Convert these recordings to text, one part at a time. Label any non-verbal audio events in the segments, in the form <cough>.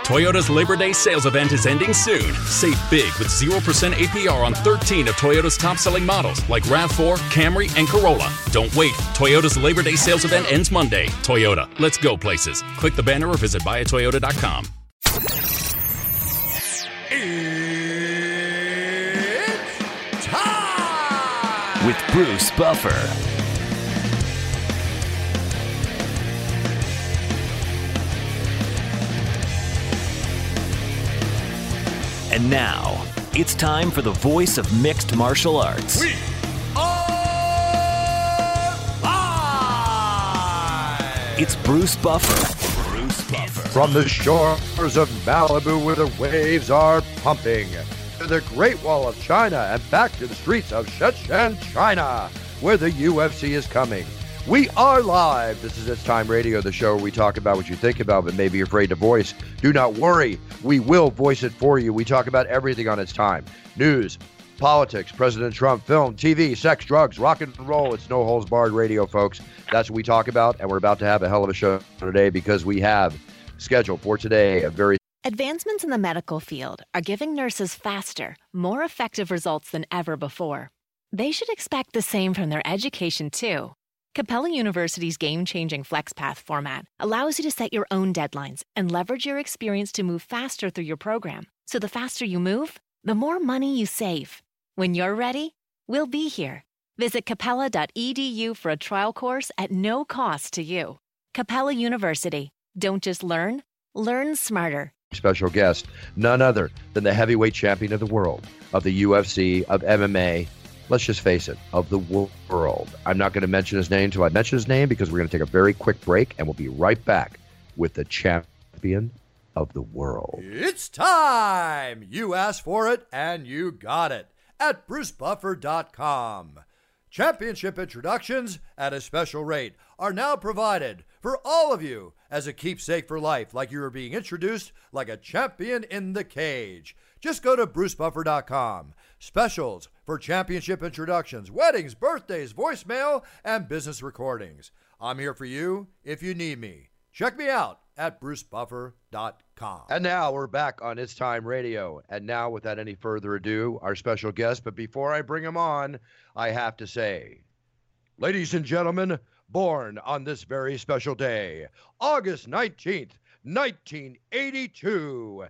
Toyota's Labor Day sales event is ending soon. Save big with 0% APR on 13 of Toyota's top selling models like RAV4, Camry, and Corolla. Don't wait. Toyota's Labor Day sales event ends Monday. Toyota, let's go places. Click the banner or visit buyatoyota.com. It's time! with Bruce Buffer. And now, it's time for the voice of mixed martial arts. We are live! It's Bruce Buffer. Bruce Buffer. From the shores of Malibu where the waves are pumping, to the Great Wall of China and back to the streets of Shenzhen, China, where the UFC is coming. We are live. This is It's Time Radio, the show where we talk about what you think about but maybe you're afraid to voice. Do not worry. We will voice it for you. We talk about everything on It's Time. News, politics, President Trump, film, TV, sex, drugs, rock and roll. It's no holes barred radio, folks. That's what we talk about, and we're about to have a hell of a show today because we have scheduled for today a very Advancements in the medical field are giving nurses faster, more effective results than ever before. They should expect the same from their education, too. Capella University's game changing FlexPath format allows you to set your own deadlines and leverage your experience to move faster through your program. So the faster you move, the more money you save. When you're ready, we'll be here. Visit capella.edu for a trial course at no cost to you. Capella University. Don't just learn, learn smarter. special guest, none other than the heavyweight champion of the world, of the UFC, of MMA. Let's just face it, of the world. I'm not going to mention his name until I mention his name because we're going to take a very quick break and we'll be right back with the champion of the world. It's time! You asked for it and you got it at brucebuffer.com. Championship introductions at a special rate are now provided for all of you as a keepsake for life, like you are being introduced like a champion in the cage. Just go to brucebuffer.com. Specials for championship introductions, weddings, birthdays, voicemail, and business recordings. I'm here for you if you need me. Check me out at brucebuffer.com. And now we're back on It's Time Radio. And now, without any further ado, our special guest. But before I bring him on, I have to say, ladies and gentlemen, born on this very special day, August 19th, 1982,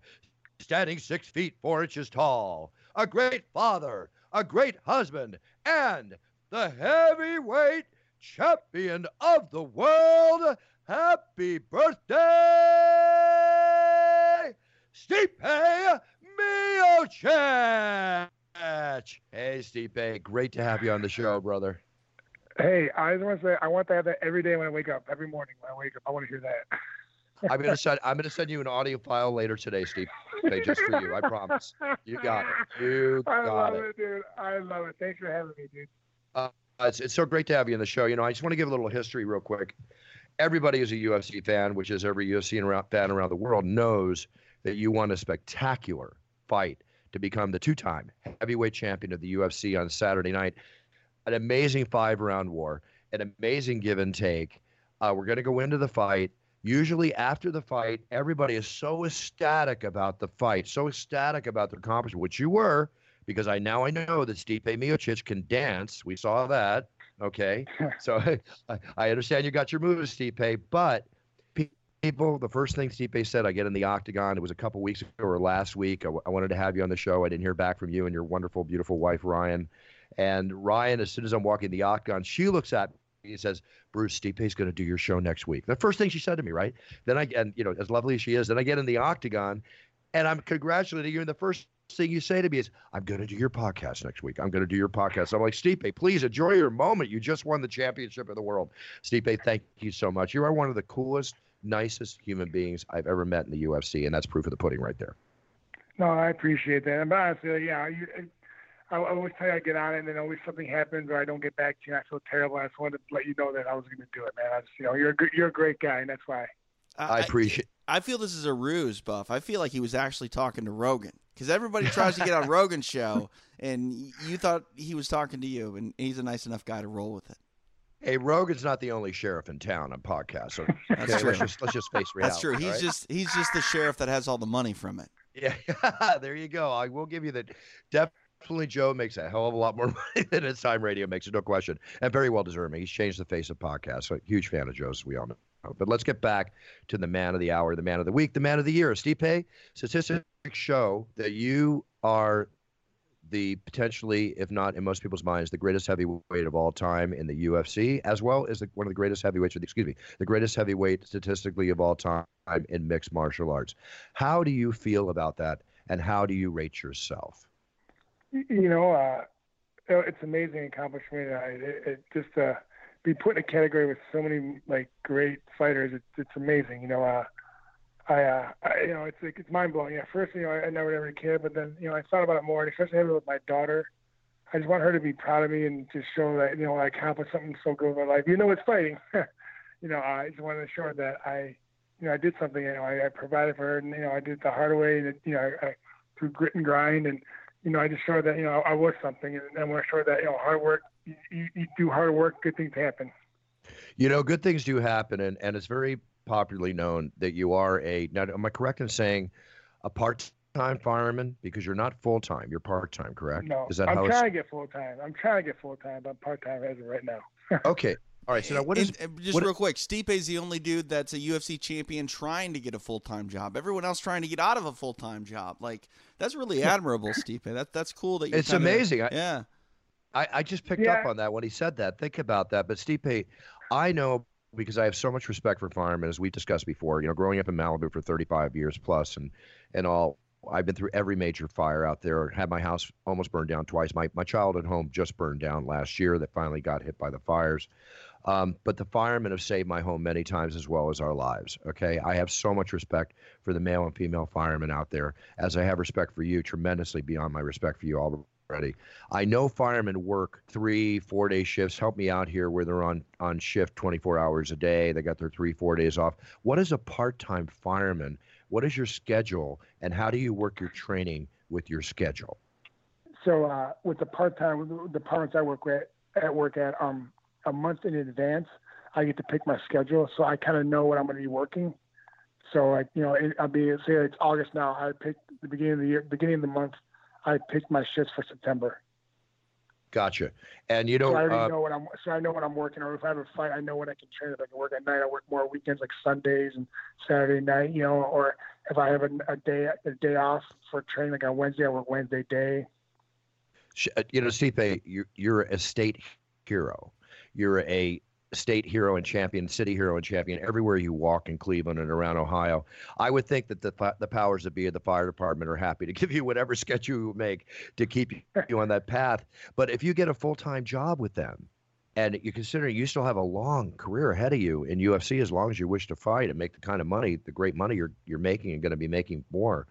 standing six feet four inches tall, a great father, a great husband, and the heavyweight champion of the world. Happy birthday, Stipe Miocic! Hey, Stipe, great to have you on the show, brother. Hey, I just want to say I want to have that every day when I wake up. Every morning when I wake up, I want to hear that. I'm gonna send I'm gonna send you an audio file later today, Steve. Okay, just for you. I promise. You got it. You I got love it. it. dude. I love it. Thanks for having me, dude. Uh, it's, it's so great to have you on the show. You know, I just want to give a little history real quick. Everybody who's a UFC fan, which is every UFC around, fan around the world, knows that you won a spectacular fight to become the two-time heavyweight champion of the UFC on Saturday night. An amazing five-round war, an amazing give and take. Uh, we're going to go into the fight. Usually after the fight, everybody is so ecstatic about the fight, so ecstatic about their accomplishment, which you were, because I now I know that Stipe Miocic can dance. We saw that. Okay, <laughs> so I, I understand you got your moves, Stipe, but people, the first thing Stipe said, I get in the octagon. It was a couple weeks ago or last week. I, w- I wanted to have you on the show. I didn't hear back from you and your wonderful, beautiful wife, Ryan. And Ryan, as soon as I'm walking the octagon, she looks at he says, Bruce, Stipe's going to do your show next week. The first thing she said to me, right? Then I, and you know, as lovely as she is, then I get in the octagon and I'm congratulating you. And the first thing you say to me is, I'm going to do your podcast next week. I'm going to do your podcast. I'm like, Stipe, please enjoy your moment. You just won the championship of the world. Stipe, thank you so much. You are one of the coolest, nicest human beings I've ever met in the UFC. And that's proof of the pudding right there. No, I appreciate that. But honestly, yeah, you, I, I always tell you I get on it, and then always something happens, or I don't get back to you. And I feel terrible. I just wanted to let you know that I was going to do it, man. I just, you know, you're a good, you're a great guy, and that's why. I, appreciate. I feel this is a ruse, Buff. I feel like he was actually talking to Rogan because everybody tries to get on <laughs> Rogan's show, and you thought he was talking to you, and he's a nice enough guy to roll with it. Hey, Rogan's not the only sheriff in town on podcasts. So, That's okay, true. Let's just, let's just face reality. That's true. He's all right? just he's just the sheriff that has all the money from it. Yeah, <laughs> there you go. I will give you the that. Definitely, Joe makes a hell of a lot more <laughs> money than his time radio makes, no question, and very well deserving. He's changed the face of podcasts. So, huge fan of Joe's, we all know. But let's get back to the man of the hour, the man of the week, the man of the year. Stipe, statistics show that you are the potentially, if not in most people's minds, the greatest heavyweight of all time in the UFC, as well as the, one of the greatest heavyweights, excuse me, the greatest heavyweight statistically of all time in mixed martial arts. How do you feel about that, and how do you rate yourself? You know, uh, it's amazing accomplishment. I, it, it just uh, be put in a category with so many like great fighters. It's it's amazing. You know, uh, I, uh, I you know it's like, it's mind blowing. Yeah, first you know I, I never ever cared, but then you know I thought about it more, and especially having it with my daughter. I just want her to be proud of me and just show that you know I accomplished something so good in my life. You know, it's fighting. <laughs> you know, I just wanted to show her that I, you know, I did something. You know, I, I provided for her, and you know, I did it the hard way, and you know, I, I through grit and grind, and you know, I just showed that you know I was something, and I want to show that you know hard work. You, you, do hard work, good things happen. You know, good things do happen, and, and it's very popularly known that you are a. Now, am I correct in saying a part-time fireman because you're not full-time? You're part-time, correct? No, Is that I'm how trying to get full time. I'm trying to get full time, but part time as of right now. <laughs> Okay. All right. So now, what is? And- and just what- real quick? Stipe's the only dude that's a UFC champion trying to get a full time job. Everyone else trying to get out of a full time job. Like that's really <laughs> admirable, Stipe. That that's cool. That you're It's kinda- amazing. Yeah. I, I just picked up on that when he said that. Think about that. But Stipe, I know because I have so much respect for firemen, as we've discussed before. You know, growing up in Malibu for 35 years plus, and and all, I've been through every major fire out there. Had my house almost burned down twice. My my childhood home just burned down last year. That finally got hit by the fires. Um, but the firemen have saved my home many times as well as our lives. Okay, I have so much respect for the male and female firemen out there, as I have respect for you tremendously beyond my respect for you already. I know firemen work three, four day shifts. Help me out here where they're on on shift 24 hours a day. They got their three, four days off. What is a part time fireman? What is your schedule, and how do you work your training with your schedule? So uh, with the part time departments I work at, at work at, um, a month in advance, I get to pick my schedule, so I kind of know what I'm going to be working. So like you know, it, I'll be say it's August now. I pick the beginning of the year, beginning of the month. I picked my shifts for September. Gotcha. And you know, so I already uh, know what I'm. So I know what I'm working. Or if I have a fight, I know when I can train. If I can work at night, I work more weekends, like Sundays and Saturday night. You know, or if I have a, a day a day off for training, like on Wednesday, I work Wednesday day. uh, you know, Stipe, you're, you're a state hero. You're a state hero and champion, city hero and champion everywhere you walk in Cleveland and around Ohio. I would think that the the powers that be of the fire department are happy to <laughs> give you whatever sketch you make to keep you on that path. But if you get a full time job with them, and you consider you still have a long career ahead of you in UFC as long as you wish to fight and make the kind of money, the great money you're you're making and going to be making more.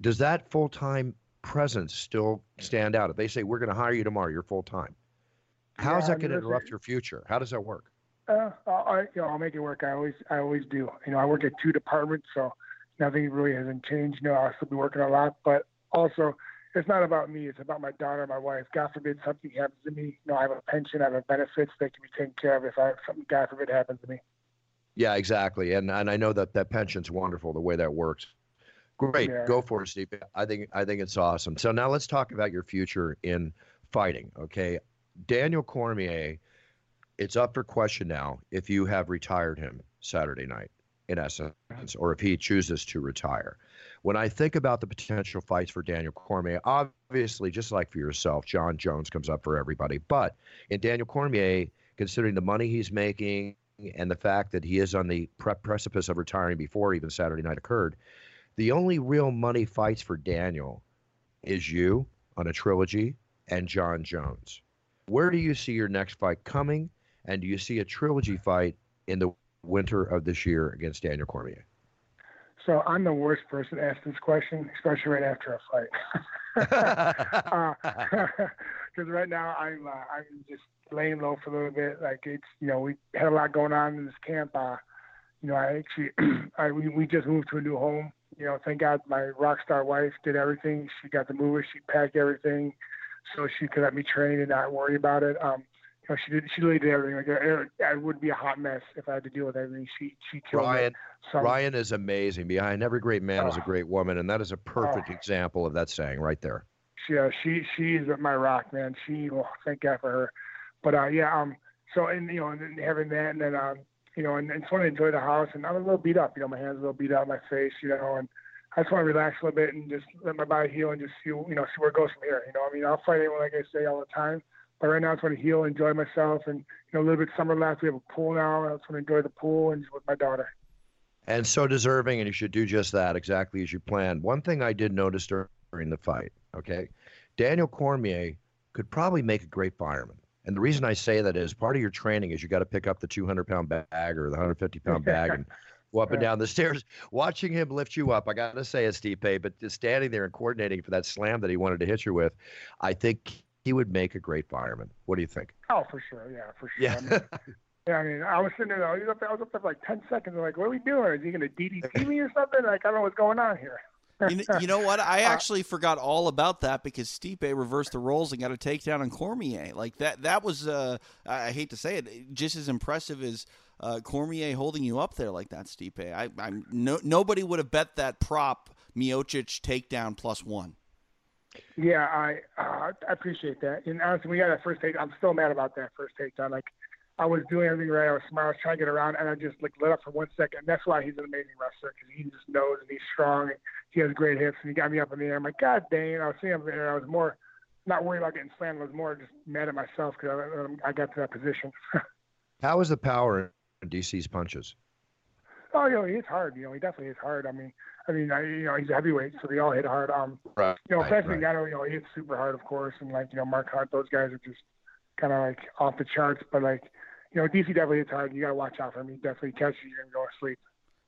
Does that full time presence still stand out? If they say we're going to hire you tomorrow, you're full time. How is Yeah, that going to interrupt your future? How does that work? Uh, I, you know, I'll make it work. I always, I always do. You know, I work at two departments, so nothing really hasn't changed. You know, I'll still be working a lot, but also, it's not about me. It's about my daughter, my wife. God forbid something happens to me. You know, I have a pension, I have benefits that can be taken care of if I something, God forbid, happens to me. Yeah, exactly. And and I know that that pension's wonderful the way that works. Great, Yeah. go for it, Steve. I think I think it's awesome. So now let's talk about your future in fighting. Okay, Daniel Cormier. It's up for question now if you have retired him Saturday night, in essence, or if he chooses to retire. When I think about the potential fights for Daniel Cormier, obviously, just like for yourself, Jon Jones comes up for everybody. But in Daniel Cormier considering the money he's making and the fact that he is on the pre- precipice of retiring before even Saturday night occurred. The only real money fights for Daniel is you on a trilogy and Jon Jones. Where do you see your next fight coming? And do you see a trilogy fight in the winter of this year against Daniel Cormier? So I'm the worst person to ask this question, especially right after a fight. Because <laughs> uh, <laughs> right now I'm uh, I'm just laying low for a little bit. Like it's you know we had a lot going on in this camp. Uh, you know I actually <clears throat> I we, we just moved to a new home. You know thank God my rock star wife did everything. She got the mover. She packed everything, so she could let me train and not worry about it. Um, know, she did. She really did everything. Like I would be a hot mess if I had to deal with everything. She she killed Ryan. So, Ryan is amazing. Behind every great man is a Oh. great woman, and that is a perfect Oh. example of that saying right there. She, uh, she she's my rock, man. She, oh, thank God for her. But uh, yeah, um, so and you know, and having that, and then um, you know, and, and just want to enjoy the house. And I'm a little beat up, you know, my hands a little beat up, my face, you know, and I just want to relax a little bit and just let my body heal and just see, you know, see where it goes from here. You know, I mean, I'll fight anyone like I say all the time, but right now I just want to heal, enjoy myself, and you know, a little bit summer left. We have a pool now. I just want to enjoy the pool and just with my daughter. And so deserving, and you should do just that exactly as you planned. One thing I did notice during the fight, okay, Daniel Cormier could probably make a great fireman. And the reason I say that is part of your training is you got to pick up the 200 pound bag or the 150 pound bag <laughs> and go up and down the stairs. Watching him lift you up, I got to say, it's Stipe, but just standing there and coordinating for that slam that he wanted to hit you with, I think he would make a great fireman. What do you think? Oh, for sure, yeah, for sure. Yeah. I mean, yeah, I mean, I was sitting there, I was up there, I was up there for like ten seconds. I'm like, what are we doing? Is he gonna DDT me or something? Like, I don't know what's going on here. You, kn- you know what? I <laughs> Uh, actually forgot all about that because Stipe reversed the roles and got a takedown on Cormier. Like that. That was. Uh, I I hate to say it, just as impressive as uh, Cormier holding you up there like that, Stipe. I, I'm no nobody would have bet that prop Miocic takedown plus one. Yeah, I uh, I appreciate that. And honestly, we got that first take. I'm still mad about that first takedown. Like, I was doing everything right. I was smart. I was trying to get around, and I just like let up for one second. And that's why he's an amazing wrestler because he just knows and he's strong. And he has great hips, and he got me up in the air. I'm like, God dang! I was seeing him in the air. I was more not worried about getting slammed. I was more just mad at myself because I, I got to that position. <laughs> How was the power in DC's punches? Oh, you know, he hits hard. You know, he definitely hits hard. I mean, I mean, I, you know, he's a heavyweight, so they all hit hard. Um, Right. you know, Francis right. Ngannou, you know, he hits super hard, of course, and like, you know, Mark Hunt, those guys are just kind of like off the charts. But like, you know, DC definitely hits hard. You got to watch out for him. He definitely catches you, gonna go to sleep.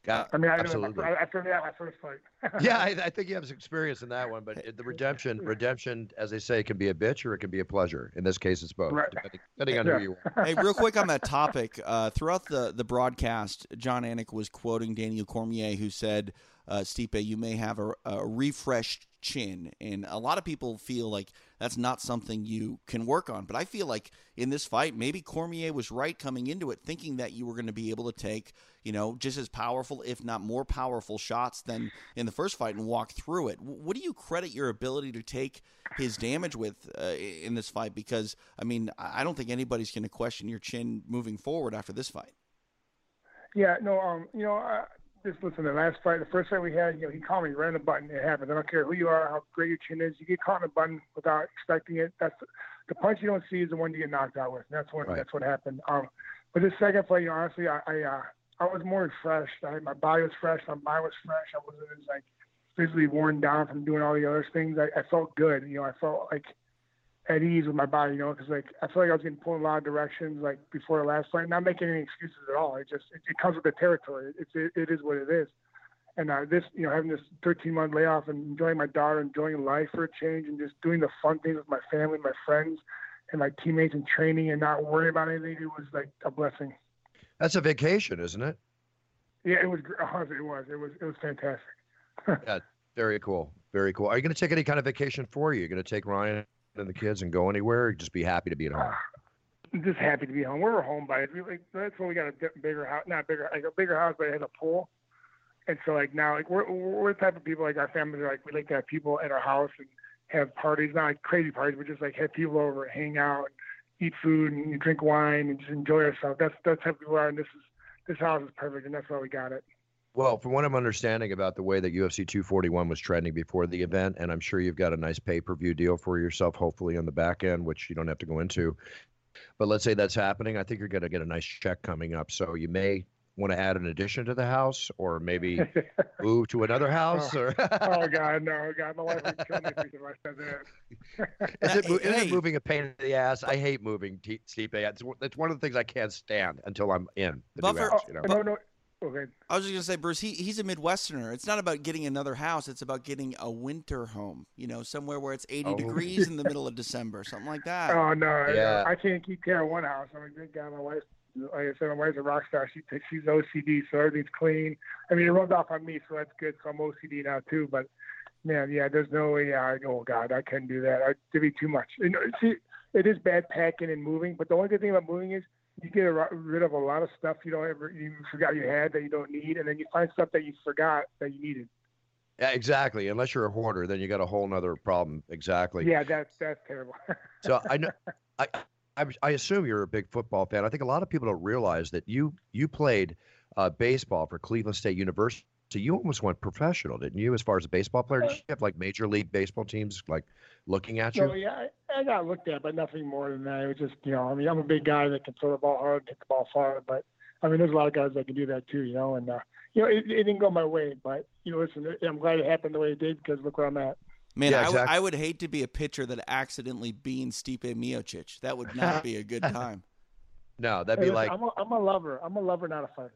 Yeah, I mean, I know absolutely. I, I figured that my first fight. <laughs> yeah, I, I think you have some experience in that one. But the redemption, redemption, as they say, can be a bitch or it can be a pleasure. In this case, it's both, Right. depending, depending on Yeah. who you are. <laughs> hey, real quick on that topic. Uh, throughout the, the broadcast, Jon Anik was quoting Daniel Cormier, who said, uh, Stipe, you may have a, a refreshed chin. And a lot of people feel like that's not something you can work on. But I feel like in this fight, maybe Cormier was right coming into it, thinking that you were going to be able to take, you know, just as powerful, if not more powerful shots than in the first fight and walk through it. What do you credit your ability to take his damage with uh, in this fight? Because, I mean, I I don't think anybody's going to question your chin moving forward after this fight. Yeah, no, um, you know, uh, just listen. The last fight, the first fight we had, you know, he called me, ran the button. It happens. I don't care who you are, how great your chin is. You get caught in a button without expecting it. That's the punch you don't see is the one you get knocked out with. That's what Right. that's what happened. Um, but this second fight, you know, honestly, I I, uh, I was more refreshed. I, my body was fresh. My mind was fresh. I wasn't as like physically worn down from doing all the other things. I, I felt good. You know, I felt like at ease with my body, you know, because like I feel like I was getting pulled in a lot of directions like before the last fight. Not making any excuses at all. It just it, it comes with the territory. It's it, it is what it is. And uh, this, you know, having this 13 month layoff and enjoying my daughter, enjoying life for a change, and just doing the fun things with my family, my friends, and my teammates and training, and not worrying about anything, it was like a blessing. That's a vacation, isn't it? Yeah, it was. <laughs> it was. It was. It was fantastic. <laughs> Yeah, very cool. Very cool. Are you going to take any kind of vacation for you? You're going to take Ryan and the kids and go anywhere? Or just be happy to be at home? Just happy to be home. We're home by like, that's when we got a bigger house, not bigger, like a bigger house, but it has a pool. And so like now, like we're we're the type of people like our families are like we like to have people at our house and have parties, not like crazy parties, but just like have people over, and hang out, eat food, and drink wine, and just enjoy ourselves. That's that's how we are, and this is this house is perfect, and that's why we got it. Well, from what I'm understanding about the way that UFC 241 was trending before the event, and I'm sure you've got a nice pay per view deal for yourself, hopefully on the back end, which you don't have to go into. But let's say that's happening. I think you're going to get a nice check coming up. So you may want to add an addition to the house, or maybe <laughs> move to another oh, house. Oh, Or oh <laughs> God, no, God, my wife would kill me if I said that. is, it, <laughs> Hey, is hey. it moving a pain in the ass? I hate moving, T- Stipe. It's, one- it's one of the things I can't stand until I'm in the Buffer- new house. You know? Oh, no, no. Okay. I was just gonna say, Bruce. He he's a Midwesterner. It's not about getting another house. It's about getting a winter home. You know, somewhere where it's 80 Oh. degrees in the middle of <laughs> December, something like that. Oh no, Yeah. I can't keep care of one house. I mean, good God, my wife. Like I said, my wife's a rock star. She takes, she's OCD, so everything's clean. I mean, it rubbed off on me, so that's good. So I'm OCD now too. But man, yeah, there's no way. I oh God, I couldn't do that. I, it'd be too much. You uh, know, see, it is bad packing and moving, but the only good thing about moving is you get rid of a lot of stuff you don't ever you forgot you had that you don't need, and then you find stuff that you forgot that you needed. Yeah, exactly. Unless you're a hoarder, then you got a whole nother problem. Exactly. Yeah, that's that's terrible. <laughs> So I know, <laughs> I, I, I assume you're a big football fan. I think a lot of people don't realize that you you played uh, baseball for Cleveland State University. So you almost went professional, didn't you? As far as a baseball player, did you have like major league baseball teams like looking at you? No, yeah, I, I got looked at, but nothing more than that. It was just, you know, I mean, I'm a big guy that can throw the ball hard, hit the ball far, but I mean, there's a lot of guys that can do that too, you know. And uh, you know, it, it didn't go my way, but you know, listen, I'm glad it happened the way it did because look where I'm at. Man, Yeah, I, would- exactly. I would hate to be a pitcher that accidentally beans Stipe Miocic. That would not be a good <laughs> time. No, that'd Hey, be listen, like I'm a, I'm a lover. I'm a lover, not a fighter.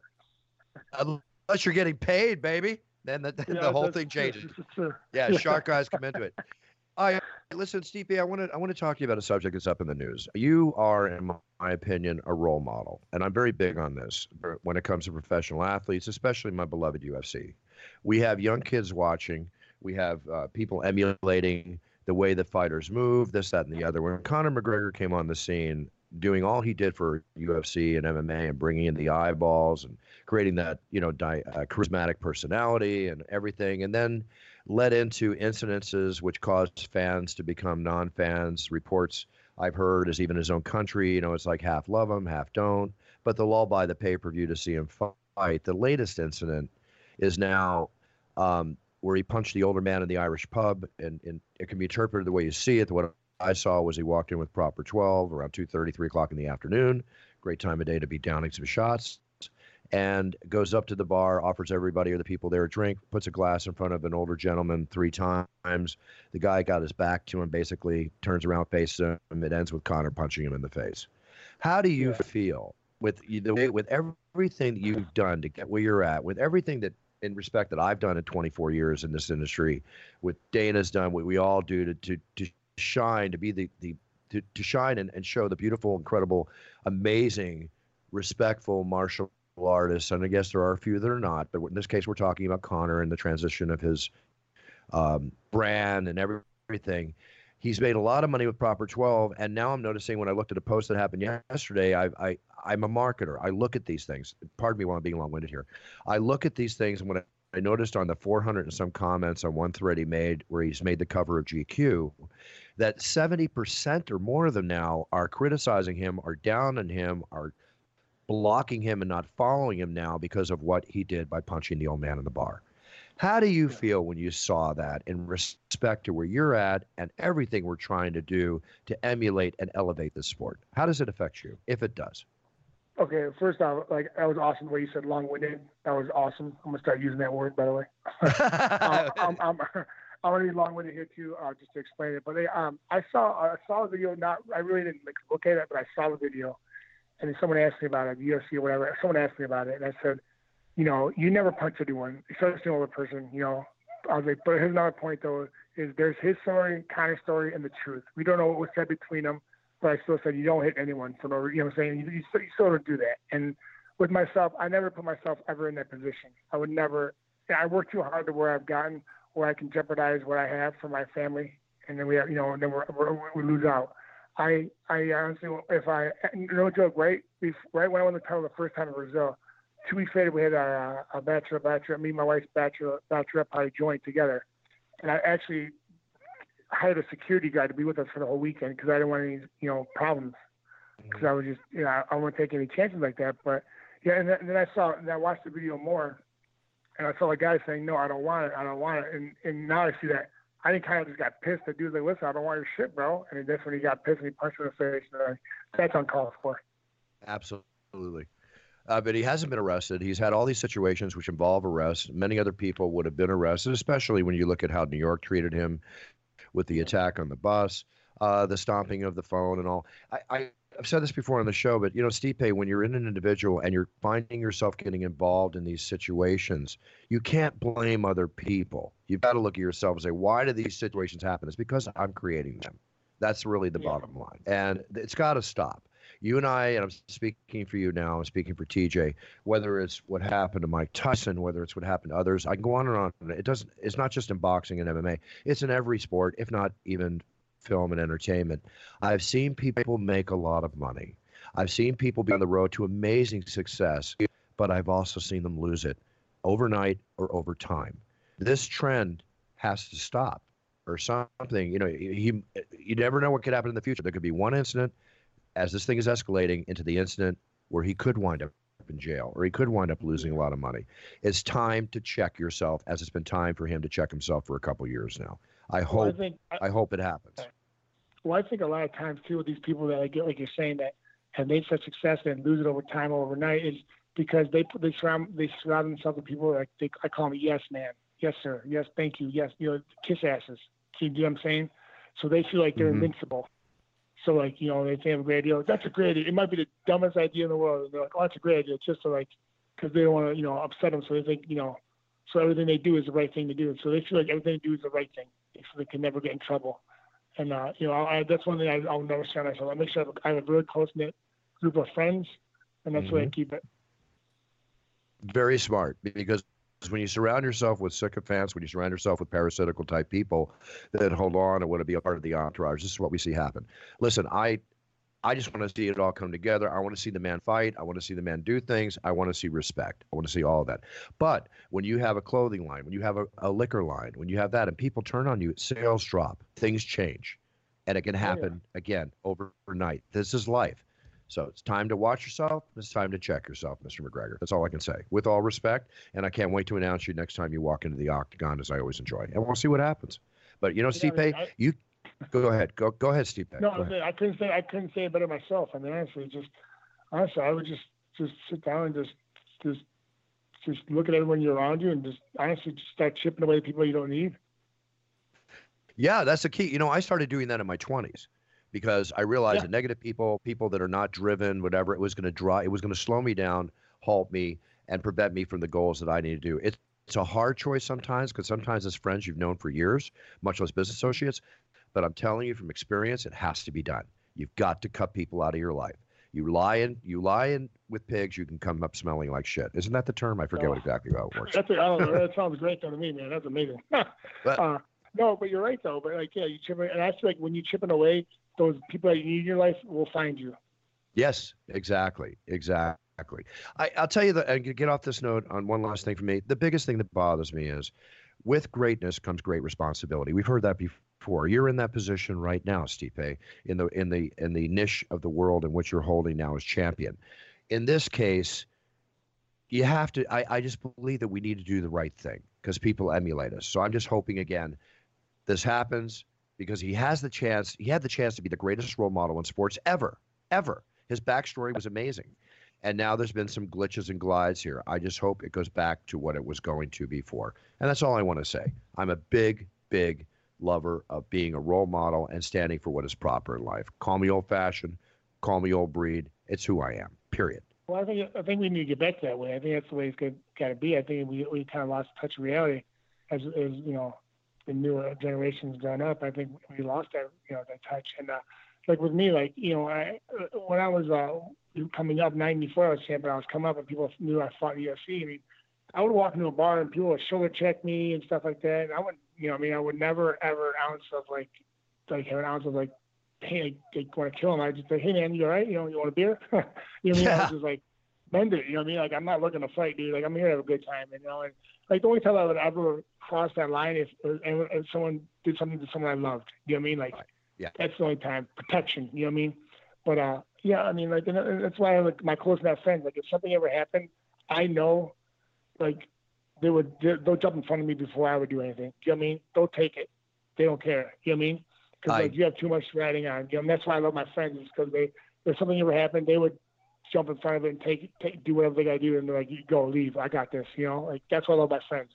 Unless you're getting paid, baby. Then the, <laughs> then Yeah, the whole thing changes. <laughs> Yeah, shark guys come into it. <laughs> All right, listen, Stevie, I want to I want to talk to you about a subject that's up in the news. You are, in my opinion, a role model, and I'm very big on this when it comes to professional athletes, especially my beloved UFC. We have young kids watching. We have uh, people emulating the way the fighters move, this, that, and the other. When Conor McGregor came on the scene, doing all he did for UFC and MMA and bringing in the eyeballs and creating that you know di- uh, charismatic personality and everything, and then led into incidences which caused fans to become non-fans. Reports I've heard is even his own country, you know, it's like half love him, half don't. But they'll all buy the pay-per-view to see him fight. The latest incident is now um, where he punched the older man in the Irish pub, and, and it can be interpreted the way you see it. What I saw was he walked in with proper 12 around 2:30, 3 o'clock in the afternoon. Great time of day to be downing some shots and goes up to the bar, offers everybody or the people there a drink, puts a glass in front of an older gentleman three times. The guy got his back to him, basically turns around, faces him. It ends with Conor punching him in the face. How do you feel with the way, with everything that you've done to get where you're at, with everything that in respect that I've done in 24 years in this industry, what Dana's done, what we all do to to, to shine, to be the the to, to shine and, and show the beautiful, incredible, amazing, respectful martial artists, and I guess there are a few that are not, but in this case, we're talking about Conor and the transition of his um, brand and every- everything. He's made a lot of money with Proper 12, and now I'm noticing when I looked at a post that happened yesterday, I, I, I'm a marketer. I look at these things. Pardon me while I'm being long-winded here. I look at these things, and when I noticed on the 400 and some comments on one thread he made, where he's made the cover of GQ, that 70% or more of them now are criticizing him, are down on him, are blocking him and not following him now because of what he did by punching the old man in the bar. How do you feel when you saw that in respect to where you're at and everything we're trying to do to emulate and elevate the sport? How does it affect you, if it does? Okay, first off, like that was awesome the way you said long-winded. That was awesome. I'm gonna start using that word, by the way. <laughs> um, I'm, I'm, Gonna long-winded here too, uh, just to explain it. But they, um, I saw I saw the video. Not I really didn't like, look at it, but I saw the video, and then someone asked me about it, UFC or whatever. Someone asked me about it, and I said, you know, you never punch anyone, especially an older person. You know, I was like, but here's another point though: is there's his story, Conor's story, and the truth. We don't know what was said between them, but I still said you don't hit anyone for no. You know what I'm saying? You, you, still- you still don't do that. And with myself, I never put myself ever in that position. I would never. I work too hard to where I've gotten, where I can jeopardize what I have for my family, and then we have, you know, and then we're, we're, we lose out. I, I honestly, if I, no joke, right, right when I won the title the first time in Brazil, two weeks later we had a, our bachelor, bachelor, me and my wife's bachelor, bachelorette party joined together, and I actually hired a security guard to be with us for the whole weekend because I didn't want any, you know, problems. Mm-hmm. Because I was just, you know, I, I wouldn't take any chances like that. But yeah, and then, and then I saw, and I watched the video more, and I saw a guy saying, "No, I don't want it. I don't want it." And and now I see that I think kind of just got pissed. The dude's like, listen, I don't want your shit, bro. And then that's when he got pissed and he punched him in the face. And, that's uncalled for. Absolutely. Uh, but he hasn't been arrested. He's had all these situations which involve arrests. Many other people would have been arrested, especially when you look at how New York treated him with the attack on the bus, uh, the stomping of the phone, and all. I, I, have said this before on the show, but you know, Stipe, when you're in an individual and you're finding yourself getting involved in these situations, you can't blame other people. You've got to look at yourself and say, why do these situations happen? It's because I'm creating them. That's really the yeah. bottom line. And it's got to stop you and I, and I'm speaking for you now, I'm speaking for TJ, whether it's what happened to Mike Tyson, whether it's what happened to others, I can go on and on. It doesn't, it's not just in boxing and MMA, it's in every sport, if not even film and entertainment. I've seen people make a lot of money. I've seen people be on the road to amazing success, but I've also seen them lose it overnight or over time. This trend has to stop or something. You know, he, you never know what could happen in the future. There could be one incident as this thing is escalating into the incident where he could wind up in jail or he could wind up losing a lot of money. It's time to check yourself, as it's been time for him to check himself for a couple years now. I hope. Well, I, think, I, I, hope it happens. Well, I think a lot of times too with these people that I get, like you're saying, that have made such success and lose it over time or overnight is because they they surround they surround themselves with people like they, I call them yes man, yes sir, yes thank you, yes you know kiss asses. See, do you know what I'm saying? So they feel like they're mm-hmm. invincible. So like, you know, they have a great idea. That's a great idea. It might be the dumbest idea in the world. And they're like, oh, that's a great idea. It's just to like, because they don't want to, you know, upset them. So they think, you know, so everything they do is the right thing to do. So they feel like everything they do is the right thing. So they can never get in trouble. And, uh, you know, I, that's one thing I, I'll never surround myself. I make sure I have a really close knit group of friends, and that's mm-hmm. the way I mm-hmm. keep it. Very smart because when you surround yourself with sycophants, when you surround yourself with parasitical type people that hold on and want to be a part of the entourage, this is what we see happen. Listen, I I just want to see it all come together. I want to see the man fight. I want to see the man do things. I want to see respect. I want to see all of that. But when you have a clothing line, when you have a, a liquor line, when you have that and people turn on you, sales drop, things change. And it can happen yeah. again overnight. This is life. So it's time to watch yourself. It's time to check yourself, Mr. McGregor. That's all I can say. With all respect, and I can't wait to announce you next time you walk into the octagon, as I always enjoy. And we'll see what happens. But you know, Stipe, I you go ahead. Go go ahead, Stipe. No, I couldn't say I couldn't say it better myself. I mean, honestly, just honestly, I would just just sit down and just just just look at everyone you're around you and just honestly just start chipping away people you don't need. Yeah, that's the key. You know, I started doing that in my 20s because I realized yeah. that negative people, people that are not driven, whatever, it was going to draw, it was going to slow me down, halt me, and prevent me from the goals that I need to do. It's it's a hard choice sometimes because sometimes as friends you've known for years, much less business associates. But I'm telling you from experience, it has to be done. You've got to cut people out of your life. You lie in, you lie in with pigs, you can come up smelling like shit. Isn't that the term? I forget oh, what exactly how it works. That's a, I don't know. That <laughs> sounds great though to me, man. That's amazing. <laughs> but, uh, no, but you're right though. But like, yeah, you chip, and I feel like when you chipping away, those people that you need in your life will find you. Yes, exactly, exactly. I, will tell you that. And get off this note on one last thing for me. The biggest thing that bothers me is, with greatness comes great responsibility. We've heard that before. You're in that position right now, Stipe, in the in the in the niche of the world in which you're holding now as champion. In this case, you have to. I, I just believe that we need to do the right thing because people emulate us. So I'm just hoping again, this happens because he has the chance. He had the chance to be the greatest role model in sports ever, ever. His backstory was amazing. And now there's been some glitches and glides here. I just hope it goes back to what it was going to before. And that's all I want to say. I'm a big, big lover of being a role model and standing for what is proper in life. Call me old fashioned, call me old breed. It's who I am, period. Well, I think I think we need to get back that way. I think that's the way it's got to be. I think we we kind of lost touch of reality as as you know the newer generations grown up, I think we lost that you know that touch. And uh, like with me, like you know, I when I was uh, coming up '94, I was champion. I was coming up, and people knew I fought UFC. I mean, I would walk into a bar and people would shoulder check me and stuff like that. And I would, you know, I mean, I would never ever ounce of like like have an ounce of like, hey, I, I want to kill him. I just say, hey man, you all right? You know, you want a beer? <laughs> you know what I mean? Yeah. I was just like, mend it. You know what I mean? Like I'm not looking to fight, dude. Like I'm here to have a good time. And, you know, and like the only time I would ever cross that line if if someone did something to someone I loved. You know what I mean? Like yeah. that's the only time protection. You know what I mean? But uh, yeah, I mean, like, and that's why I like my close enough friends. Like, if something ever happened, I know, like, they would they'll jump in front of me before I would do anything. Do you know what I mean? They'll take it. they don't care. Do You know what I mean? Because like you have too much riding on. You know, and that's why I love my friends is because they if something ever happened, they would jump in front of it and take take do whatever they got to do, and they're like, "You go, leave. I got this." You know, like that's why I love my friends.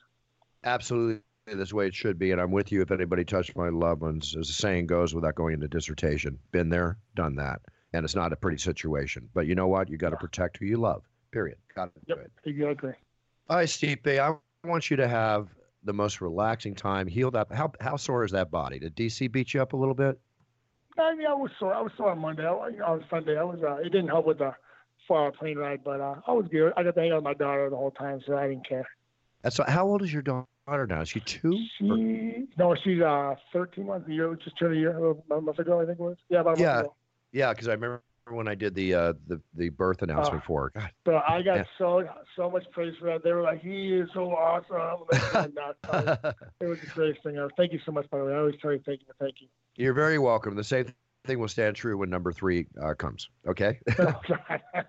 Absolutely, that's the way it should be. And I'm with you. If anybody touched my loved ones, as the saying goes, without going into dissertation, been there, done that, and it's not a pretty situation. But you know what? You got to protect who you love. Period. Got to do it. Exactly. All right, Stipe, I want you to have the most relaxing time, healed up. How how sore is that body? Did DC beat you up a little bit? I mean, I was sore. I was sore on Monday. I, you know, on Sunday, I was. Uh, it didn't help with the four-hour plane ride, but uh, I was good. I got to hang out with my daughter the whole time, so I didn't care. That's how old is your daughter now? Is she two? Or- She no, she's uh 13 months. A year, just turned a year about a month ago, I think it was. Yeah, about a Yeah. month ago. Yeah, because I remember when I did the uh, the the birth announcement Uh, for her. God, But I got Yeah. so so much praise for that. They were like, "He is so awesome." Uh, <laughs> it was the greatest thing ever. Thank you so much, by the way. I always tell you thank you, thank you. You're very welcome. The same thing will stand true when number three uh, comes. Okay. <laughs>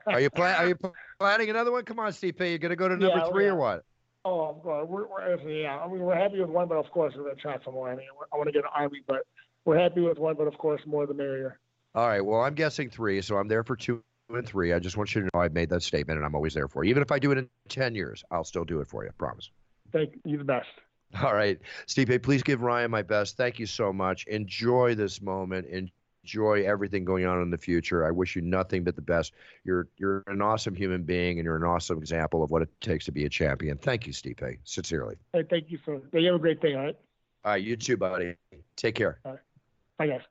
are you plan? Are you planning another one? Come on, Stipe. You're gonna go to number Yeah, three or what? Oh, I'm going. We're, we're yeah. I mean, we're happy with one, but of course we're gonna try for more. I mean, I want to get an army, but we're happy with one, but of course more the merrier. All right. Well, I'm guessing three, so I'm there for two and three. I just want you to know I've made that statement, and I'm always there for you. Even if I do it in ten years, I'll still do it for you. Promise. Thank you, the best. <laughs> All right, Stipe, please give Ryan my best. Thank you so much. Enjoy this moment. Enjoy everything going on in the future. I wish you nothing but the best. You're you're an awesome human being, and you're an awesome example of what it takes to be a champion. Thank you, Stipe. Sincerely. Hey, thank you so. You have a great day. All right. All right, you too, buddy. Take care. Bye, guys.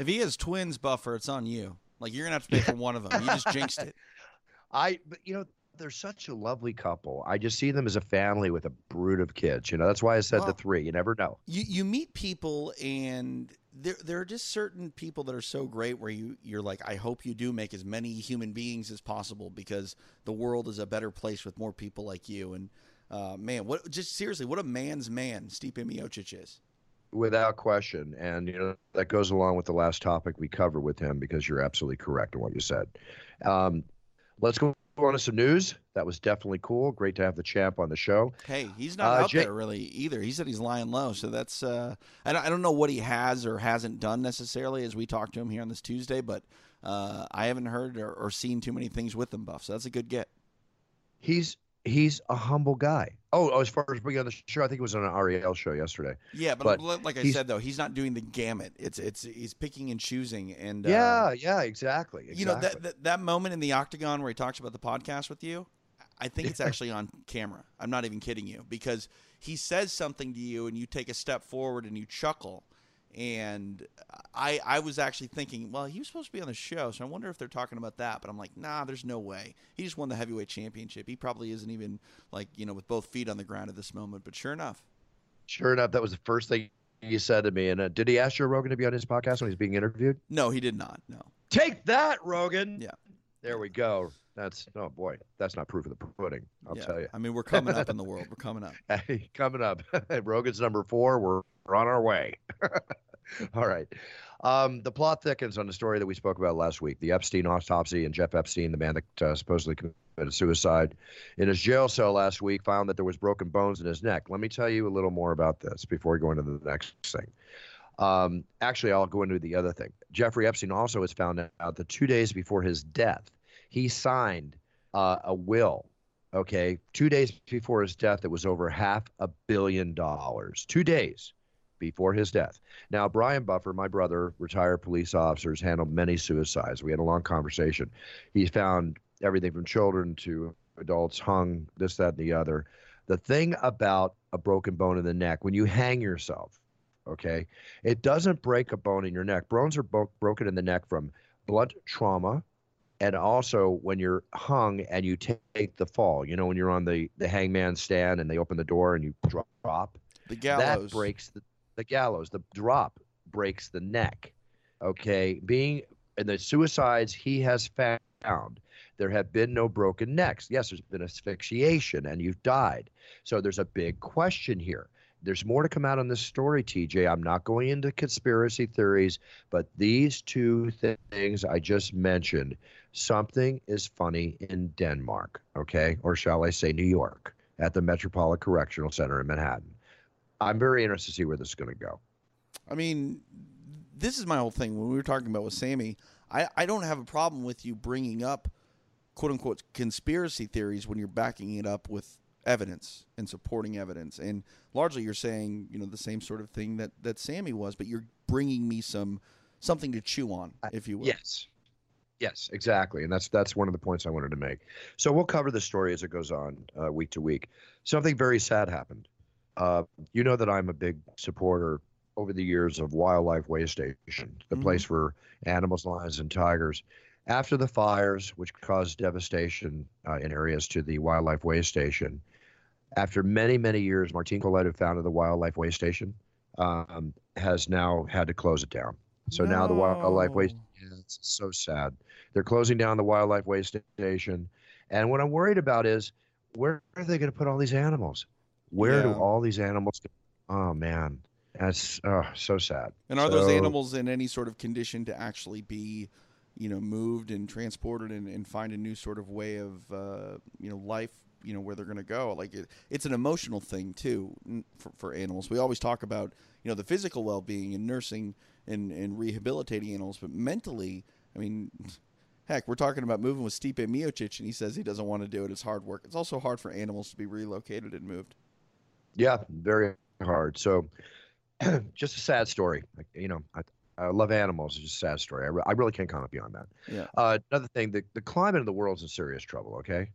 If he has twins, Buffer, it's on you. Like you're gonna have to pay for one of them. You just jinxed it. <laughs> I, but you know, they're such a lovely couple. I just see them as a family with a brood of kids. You know, that's why I said the three. You never know. You you meet people and there there are just certain people that are so great where you you're like I hope you do make as many human beings as possible because the world is a better place with more people like you and uh, man what just seriously what a man's man Stipe Miocic is. Without question. And, you know, that goes along with the last topic we covered with him because you're absolutely correct in what you said. Um, let's go on to some news. That was definitely cool. Great to have the champ on the show. Hey, he's not Uh, out there really either. He said he's lying low, so that's uh, I don't, I don't know what he has or hasn't done necessarily as we talk to him here on this Tuesday, but uh, I haven't heard or, or seen too many things with him, Buff. So that's a good get. He's he's a humble guy. Oh, oh, as far as being on the show, I think it was on an REL show yesterday. Yeah, but, But like I said though, he's not doing the gamut. It's it's he's picking and choosing, and uh, yeah, yeah, exactly. you know that, that that moment in the octagon where he talks about the podcast with you. I think it's <laughs> actually on camera. I'm not even kidding you because he says something to you and you take a step forward and you chuckle. And I I was actually thinking, well, he was supposed to be on the show, so I wonder if they're talking about that. But I'm like, nah, there's no way. He just won the heavyweight championship. He probably isn't even like you know with both feet on the ground at this moment. But sure enough, Sure enough, that was the first thing you said to me. And uh, did he ask Joe Rogan to be on his podcast when he's being interviewed? no, he did not. No. Take that, Rogan. Yeah. There we go. That's oh boy, that's not proof of the pudding. I'll Yeah. tell you. I mean, we're coming up in the <laughs> world. We're coming up. Hey, coming up, <laughs> Rogan's number four. We're, we're on our way. <laughs> All right. Um, the plot thickens on the story that we spoke about last week the Epstein autopsy and Jeff Epstein, the man that uh, supposedly committed suicide in his jail cell last week, found that there was broken bones in his neck. Let me tell you a little more about this before we go into the next thing. Um, actually, I'll go into the other thing. Jeffrey Epstein also has found out that two days before his death, he signed uh, a will okay, two days before his death, it was over half a billion dollars. Two days before his death. Now, Brian Buffer, my brother, retired police officers, handled many suicides. We had a long conversation. He found everything from children to adults hung, this, that, and the other. The thing about a broken bone in the neck, when you hang yourself, okay, it doesn't break a bone in your neck. Bones are bo- broken in the neck from blunt trauma, and also when you're hung and you take the fall you know when you're on the the hangman stand and they open the door and you drop The gallows that breaks the, the gallows the drop breaks the neck okay being in the suicides he has found there have been no broken necks yes there's been asphyxiation and you've died so there's a big question here there's more to come out on this story, TJ. I'm not going into conspiracy theories, but these two things I just mentioned, something is funny in Denmark, okay? Or shall I say New York, at the Metropolitan Correctional Center in Manhattan. I'm very interested to see where this is going to go. I mean, this is my whole thing. When we were talking about with Sammy, I, I don't have a problem with you bringing up quote unquote conspiracy theories when you're backing it up with evidence and supporting evidence. And largely you're saying, you know, the same sort of thing that, that Sammy was, but you're bringing me some something to chew on, if you will. Yes. Yes, exactly, and that's that's one of the points I wanted to make. So we'll cover the story as it goes on uh, week to week. Something very sad happened. Uh, you know that I'm a big supporter over the years of Wildlife Way Station, the Mhm. place for animals, lions, and tigers. After the fires, which caused devastation uh, in areas to the Wildlife Way Station, after many, many years, Martine Collette, who founded the Wildlife Way Station, um, has now had to close it down. So now the Wildlife Way No. it's so sad. They're closing down the Wildlife Way Station. And what I'm worried about is where are they going to put all these animals? Where do all these animals go? Oh, man. That's oh, so sad. And are those animals in any sort of condition to actually be, you know, moved and transported and, and find a new sort of way of, uh, you know, life, you know, where they're going to go? Like it, it's an emotional thing too for, for animals. We always talk about, you know, the physical well-being and nursing and, and rehabilitating animals, but mentally, I mean, heck, we're talking about moving with Stipe Miocic, and he says he doesn't want to do it. It's hard work. It's also hard for animals to be relocated and moved. Yeah, very hard. So <clears throat> just a sad story. Like, you know, I, I love animals. It's just a sad story. I, re- I really can't comment beyond that. Yeah. Uh, another thing, the, the climate of the world's in serious trouble, okay?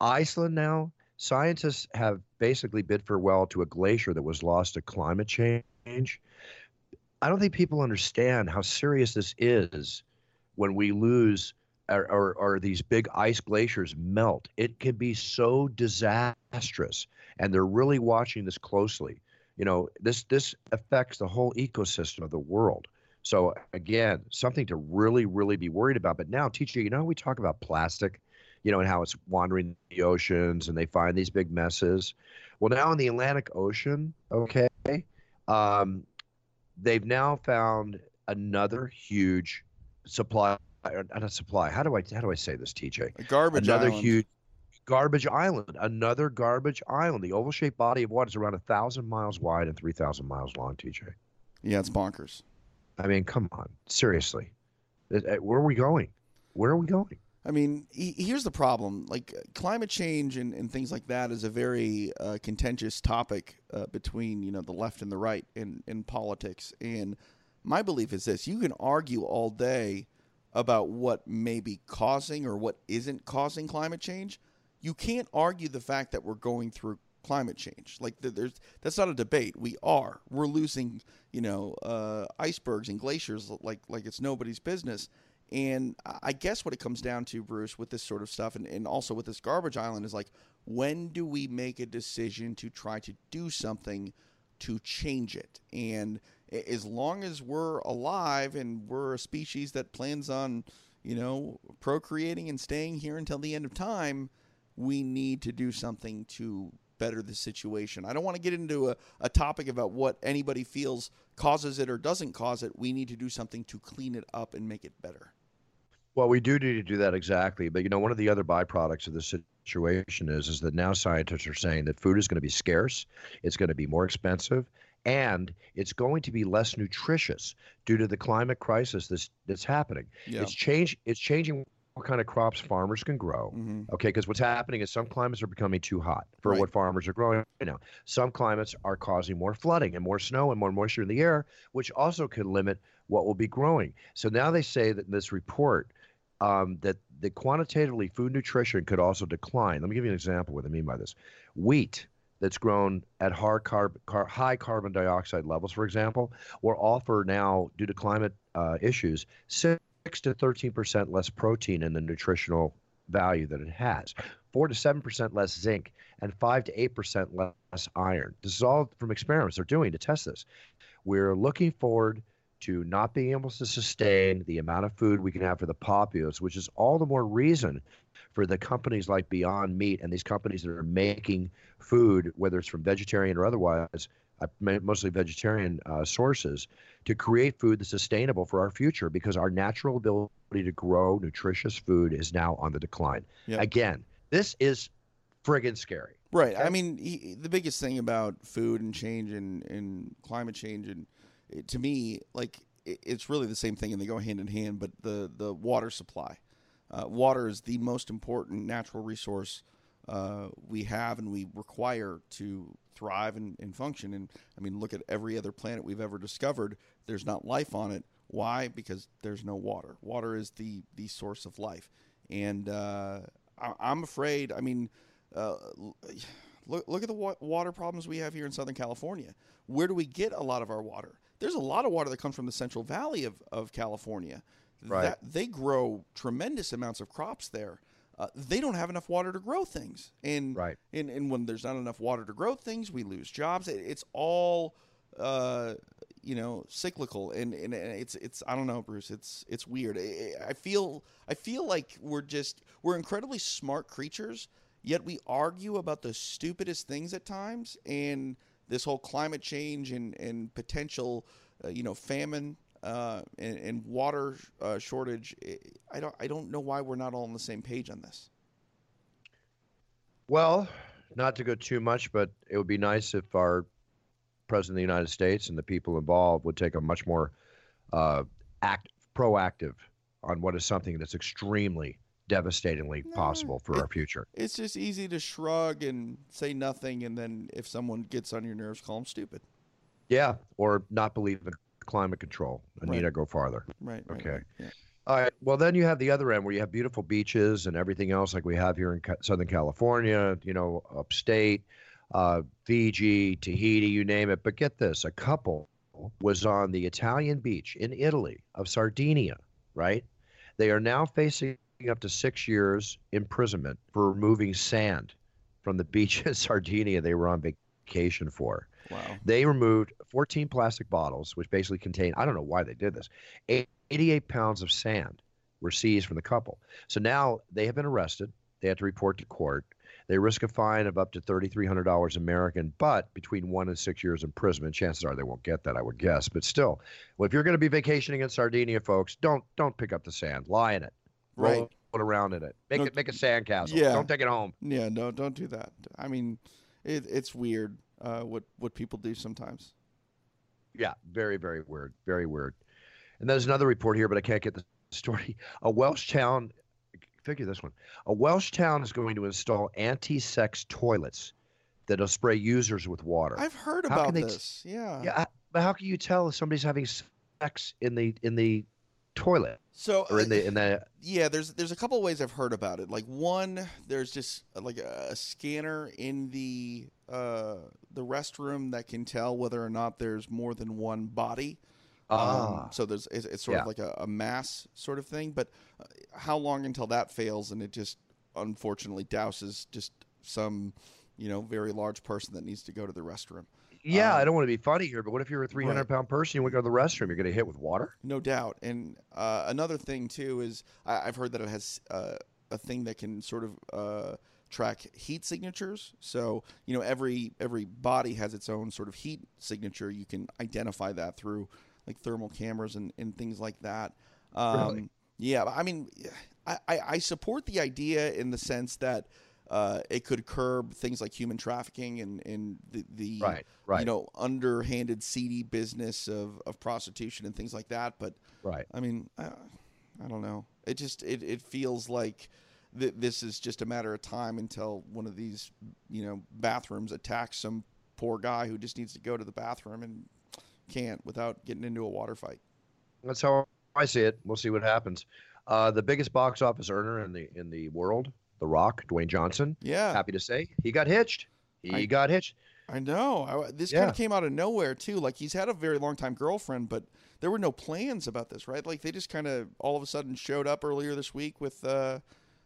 Iceland now, scientists have basically bid farewell to a glacier that was lost to climate change. I don't think people understand how serious this is when we lose or, or, or these big ice glaciers melt. It can be so disastrous, and they're really watching this closely. You know, this this affects the whole ecosystem of the world. So again, something to really, really be worried about. But now, TJ, you know, we talk about plastic, you know, and how it's wandering the oceans, and they find these big messes. Well, now in the Atlantic Ocean, okay, um, they've now found another huge supply. Not a supply. How do I how do I say this, TJ? A garbage another island. huge garbage island. Another garbage island. The oval-shaped body of water is around a thousand miles wide and three thousand miles long. TJ. Yeah, it's bonkers. I mean, come on, seriously. Uh, uh, Where are we going? Where are we going? I mean, he, here's the problem: like climate change and, and things like that is a very uh, contentious topic uh, between you know the left and the right in in politics. And my belief is this: you can argue all day about what may be causing or what isn't causing climate change. You can't argue the fact that we're going through climate change. Like there's that's not a debate. We are. We're losing, you know, uh, icebergs and glaciers like like it's nobody's business. And I guess what it comes down to, Bruce, with this sort of stuff, and, and also with this garbage island, is like, when do we make a decision to try to do something to change it? And as long as we're alive and we're a species that plans on, you know, procreating and staying here until the end of time, we need to do something to better the situation. I don't want to get into a, a topic about what anybody feels causes it or doesn't cause it. We need to do something to clean it up and make it better. Well, we do need to do that exactly. But you know, one of the other byproducts of this situation is is that now scientists are saying that food is going to be scarce, it's going to be more expensive, and it's going to be less nutritious due to the climate crisis that's that's happening. Yeah. It's change. It's changing what kind of crops farmers can grow. hmm Okay, because what's happening is some climates are becoming too hot for Right. what farmers are growing right now. Some climates are causing more flooding and more snow and more moisture in the air, which also can limit what will be growing. So now they say that in this report um, that the quantitatively food nutrition could also decline. Let me give you an example of what I mean by this. Wheat that's grown at hard carb, car, high carbon dioxide levels, for example, will offer now, due to climate uh, issues, six to 13% less protein in the nutritional value that it has, four to 7% less zinc, and five to 8% less iron. This is all from experiments they're doing to test this. We're looking forward to not being able to sustain the amount of food we can have for the populace, which is all the more reason for the companies like Beyond Meat and these companies that are making food, whether it's from vegetarian or otherwise, uh, mostly vegetarian uh, sources, to create food that's sustainable for our future because our natural ability to grow nutritious food is now on the decline. Yep. Again, this is friggin' scary. Right. I mean, he, the biggest thing about food and change and, and climate change, and it, to me, like it, it's really the same thing, and they go hand in hand. But the the water supply, uh, water is the most important natural resource uh, we have and we require to thrive and, and function. And I mean, look at every other planet we've ever discovered. There's not life on it. Why? Because there's no water. Water is the the source of life, and uh, I, I'm afraid. I mean uh, look, look at the wa- water problems we have here in Southern California. Where do we get a lot of our water? There's a lot of water that comes from the Central Valley of, of California. Right. That, they grow tremendous amounts of crops there. Uh, they don't have enough water to grow things. And, Right. and, and when there's not enough water to grow things, we lose jobs. It, it's all, uh, you know, cyclical. And, and it's, it's, I don't know, Bruce, it's, it's weird. I, I feel, I feel like we're just, we're incredibly smart creatures Yet we argue about the stupidest things at times, and this whole climate change and and potential, uh, you know, famine uh, and, and, water uh, shortage. I don't I don't know why we're not all on the same page on this. Well, not to go too much, but it would be nice if our president of the United States and the people involved would take a much more uh, act proactive on what is something that's extremely devastatingly no, possible for it, our future. It's just easy to shrug and say nothing, and then if someone gets on your nerves, call them stupid. Yeah, or not believe in climate control and right. need to go farther. Right. right okay. Right, yeah. All right. Well, then you have the other end where you have beautiful beaches and everything else, like we have here in Southern California. You know, upstate, uh, Fiji, Tahiti, you name it. But get this: a couple was on the Italian beach in Italy of Sardinia. Right. They are now facing up to six years imprisonment for removing sand from the <laughs> beach in Sardinia they were on vacation for. Wow. They removed 14 plastic bottles, which basically contain, I don't know why they did this, 88 pounds of sand were seized from the couple. So now they have been arrested. They have to report to court. They risk a fine of up to $3,300 American, but between one and six years imprisonment. Chances are they won't get that, I would guess. But still, well, if you're going to be vacationing in Sardinia, folks, don't don't pick up the sand. Lie in it right. Roll around in it. Make No, it make a sandcastle. yeah. Don't take it home. Yeah, no, don't do that. I mean, it, it's weird uh, what what people do sometimes. Yeah, very very weird. Very weird. And there's another report here, but I can't get the <laughs> story. A Welsh town. Figure this one. A Welsh town is going to install anti-sex toilets that'll spray users with water. I've heard How about they- this. Yeah. yeah, but how can you tell if somebody's having sex in the in the toilet So or in the in the? <laughs> Yeah, there's there's a couple of ways I've heard about it. Like one, there's just like a, a scanner in the uh, the restroom that can tell whether or not there's more than one body. Ah. Um, so there's it's, it's sort Yeah. of like a, a mass sort of thing. But uh, how long until that fails and it just unfortunately douses just some you know very large person that needs to go to the restroom. Yeah, Um, I don't want to be funny here, but what if you're a 300 right. pound person? You want to go to the restroom? You're going to hit with water? No doubt. And uh, another thing too is I, I've heard that it has uh, a thing that can sort of uh, track heat signatures. So you know every every body has its own sort of heat signature. You can identify that through like thermal cameras and, and things like that. Um, Really? Yeah, I mean, I, I, I support the idea in the sense that. Uh, it could curb things like human trafficking and, and the, the Right, right. you know underhanded seedy business of, of prostitution and things like that but Right. i mean I, I don't know it just it, it feels like th- this is just a matter of time until one of these you know bathrooms attacks some poor guy who just needs to go to the bathroom and can't without getting into a water fight That's how I see it. We'll see what happens. Uh, the biggest box office earner in the in the world, The Rock, Dwayne Johnson. yeah Happy to say he got hitched. He I- got hitched. I know. I, this Yeah. kind of came out of nowhere too. Like he's had a very long time girlfriend, but there were no plans about this, right? Like they just kind of all of a sudden showed up earlier this week with uh,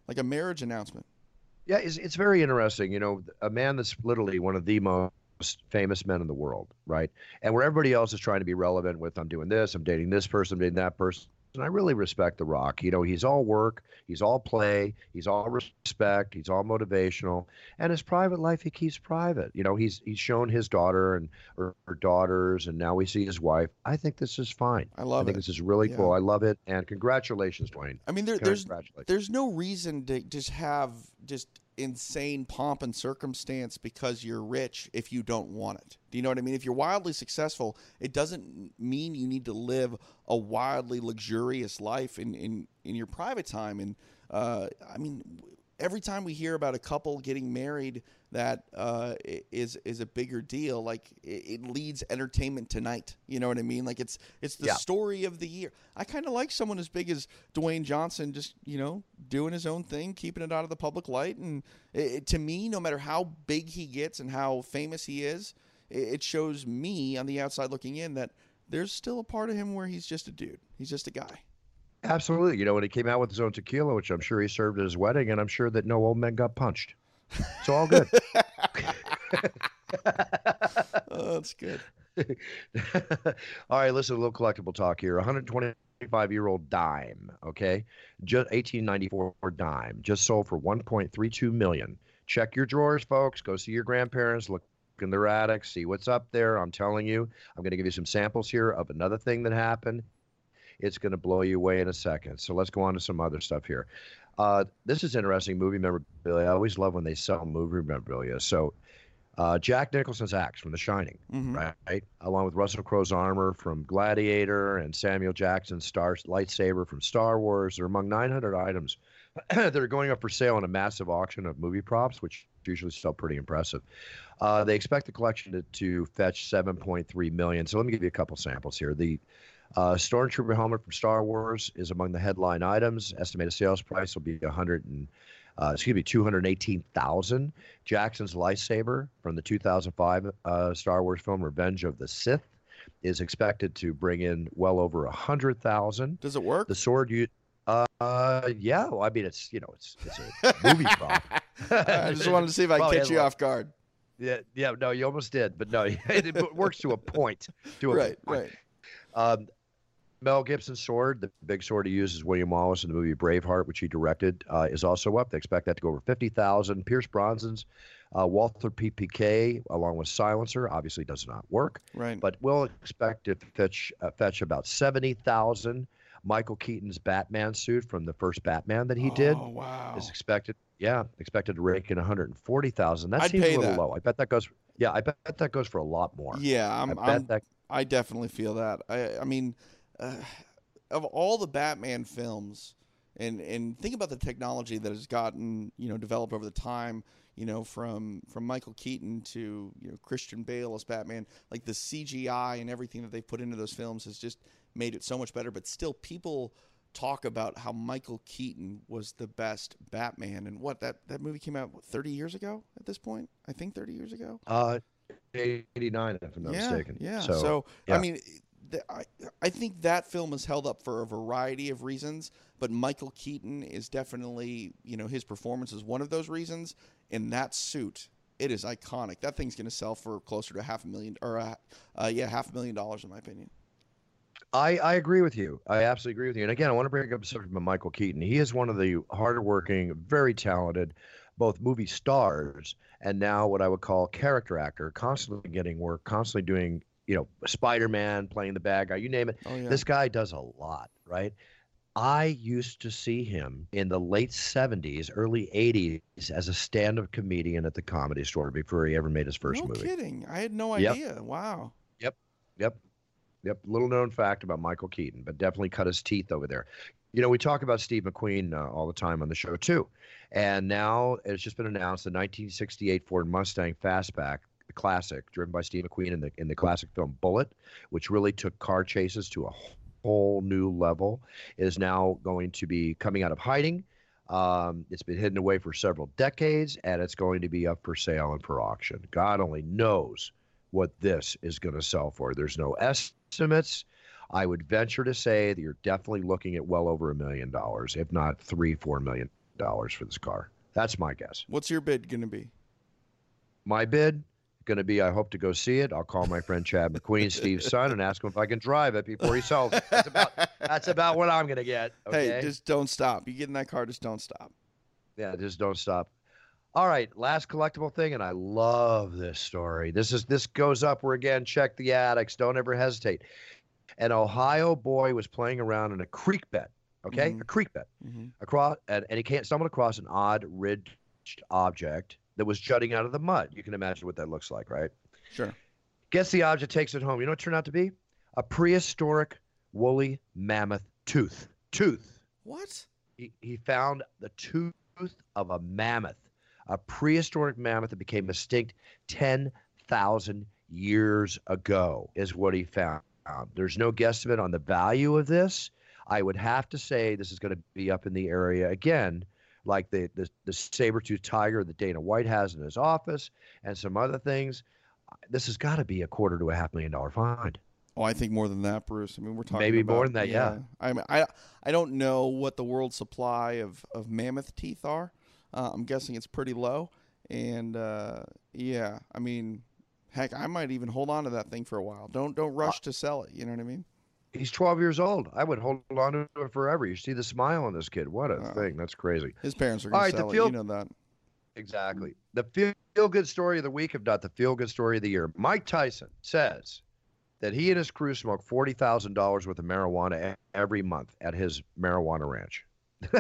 like a marriage announcement. Yeah, it's, it's very interesting. You know, a man that's literally one of the most famous men in the world, right? And where everybody else is trying to be relevant with, I'm doing this, I'm dating this person, I'm dating that person. And I really respect The Rock. You know, he's all work, he's all play, he's all respect, he's all motivational, and his private life he keeps private. You know, he's he's shown his daughter and or her daughters, and now we see his wife. I think this is fine. I love I think it. this is really Yeah. cool. I love it, and congratulations, Dwayne. I mean, there, there's there's no reason to just have just insane pomp and circumstance because you're rich if you don't want it. Do you know what I mean? If you're wildly successful, it doesn't mean you need to live a wildly luxurious life in in, in your private time. And uh, I mean, every time we hear about a couple getting married that uh, is is a bigger deal. Like it, it, leads Entertainment Tonight. You know what I mean? Like it's it's the yeah. story of the year. I kind of like someone as big as Dwayne Johnson, just you know doing his own thing, keeping it out of the public light. And it, to me, no matter how big he gets and how famous he is, it shows me on the outside looking in that there's still a part of him where he's just a dude. He's just a guy. Absolutely. You know, when he came out with his own tequila, which I'm sure he served at his wedding, and I'm sure that no old men got punched. It's all good. <laughs> <laughs> oh, that's good. <laughs> all right, listen, a little collectible talk here. 125 year old dime, okay? Just 1894 dime, just sold for 1.32 million. Check your drawers, folks. Go see your grandparents. Look in their attics. see what's up there. I'm telling you, I'm going to give you some samples here of another thing that happened. It's going to blow you away in a second. So let's go on to some other stuff here. Uh, this is interesting movie memorabilia. I always love when they sell movie memorabilia. So, uh, Jack Nicholson's axe from The Shining, mm-hmm. right? Along with Russell Crowe's armor from Gladiator and Samuel Jackson's star lightsaber from Star Wars. They're among 900 items <clears throat> that are going up for sale in a massive auction of movie props, which usually sell pretty impressive. Uh, they expect the collection to, to fetch 7.3 million. So let me give you a couple samples here. The uh, Stormtrooper helmet from Star Wars is among the headline items. Estimated sales price will be 100 and uh, excuse me, 218,000. Jackson's lightsaber from the 2005 uh, Star Wars film Revenge of the Sith is expected to bring in well over a hundred thousand. Does it work? The sword you. Uh, yeah. Well, I mean, it's you know, it's it's a <laughs> movie prop. I just wanted to see if I could catch you off guard. Yeah, yeah. No, you almost did, but no, <laughs> it works to a point. To a right, point. right. Um, Mel Gibson's sword, the big sword he uses, William Wallace in the movie Braveheart, which he directed, uh, is also up. They expect that to go over 50,000. Pierce Brosnan's uh, Walther PPK, along with Silencer, obviously does not work. Right. But we'll expect to fetch, uh, fetch about 70,000. Michael Keaton's Batman suit from the first Batman that he oh, did wow. is expected. Yeah, expected to rake in 140,000. That I'd seems a little that. low. I bet that goes. Yeah, I bet that goes for a lot more. Yeah, I'm. I I'm, that. I definitely feel that. I. I mean, uh, of all the Batman films, and and think about the technology that has gotten you know developed over the time. You know, from from Michael Keaton to you know Christian Bale as Batman, like the CGI and everything that they've put into those films has just made it so much better. But still, people talk about how Michael Keaton was the best Batman, and what that that movie came out what, 30 years ago at this point. I think 30 years ago. Uh, 89, if I'm not yeah, mistaken. Yeah. So, so yeah. I mean, I, I think that film is held up for a variety of reasons, but Michael Keaton is definitely, you know, his performance is one of those reasons. In that suit, it is iconic. That thing's going to sell for closer to half a million, or uh, uh, yeah, half a million dollars, in my opinion. I, I agree with you. I absolutely agree with you. And again, I want to bring up a subject of Michael Keaton. He is one of the hardworking, very talented, both movie stars and now what I would call character actor, constantly getting work, constantly doing you know, Spider Man playing the bad guy, you name it. Oh, yeah. This guy does a lot, right? I used to see him in the late 70s, early 80s as a stand up comedian at the comedy store before he ever made his first no movie. kidding. I had no Yep. idea. Wow. Yep. Yep. Yep. Little known fact about Michael Keaton, but definitely cut his teeth over there. You know, we talk about Steve McQueen uh, all the time on the show, too. And now it's just been announced the 1968 Ford Mustang Fastback classic, driven by Steve McQueen in the in the classic film Bullitt, which really took car chases to a whole new level, is now going to be coming out of hiding. Um, it's been hidden away for several decades, and it's going to be up for sale and for auction. God only knows what this is going to sell for. There's no estimates. I would venture to say that you're definitely looking at well over a million dollars, if not three, four million dollars for this car. That's my guess. What's your bid going to be? My bid, going to be I hope to go see it. I'll call my friend Chad McQueen, Steve's <laughs> son, and ask him if I can drive it before he sells it. That's about that's about what I'm going to get. Okay? Hey, just don't stop. You get in that car, just don't stop. Yeah, just don't stop. All right, last collectible thing, and I love this story. This is this goes up where again, check the attics. Don't ever hesitate. An Ohio boy was playing around in a creek bed. Okay, Mhm. a creek bed Mm-hmm. across, and, and he can't stumble across an odd red object that was jutting out of the mud. You can imagine what that looks like, right? Sure. Guess the object, takes it home. You know what it turned out to be? A prehistoric woolly mammoth tooth. Tooth. What? He, he found the tooth of a mammoth, a prehistoric mammoth that became extinct 10,000 years ago, is what he found. There's no guesstimate on the value of this. I would have to say this is going to be up in the area again, like the, the, the saber-tooth tiger that Dana White has in his office and some other things. This has got to be a quarter to a half million dollar find. Oh, I think more than that, Bruce. I mean, we're talking Maybe about, more than that, yeah. I mean, I I don't know what the world supply of of mammoth teeth are. Uh, I'm guessing it's pretty low, and uh, yeah, I mean, heck, I might even hold on to that thing for a while. Don't don't rush to sell it. You know what I mean? He's 12 years old. I would hold on to it forever. You see the smile on this kid. What a Uh, thing. That's crazy. His parents are going right, to sell field- it. You know that. Exactly. The feel good story of the week, if not the feel good story of the year. Mike Tyson says that he and his crew smoke $40,000 worth of marijuana every month at his marijuana ranch. <laughs>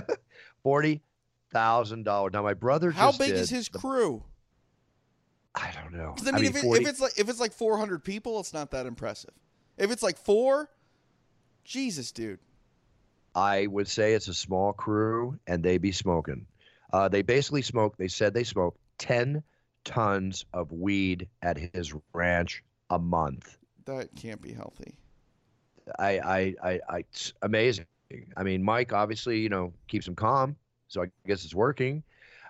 $40,000. Now, my brother How big is his the- crew? I don't know. 'Cause, I mean, if, it, 40 if it's like if it's like 400 people, it's not that impressive. If it's like four, Jesus, dude. I would say it's a small crew and they be smoking. Uh, they basically smoke, they said they smoke 10 tons of weed at his ranch a month. That can't be healthy. I, I, I, I, it's amazing. I mean, Mike obviously, you know, keeps him calm. So I guess it's working.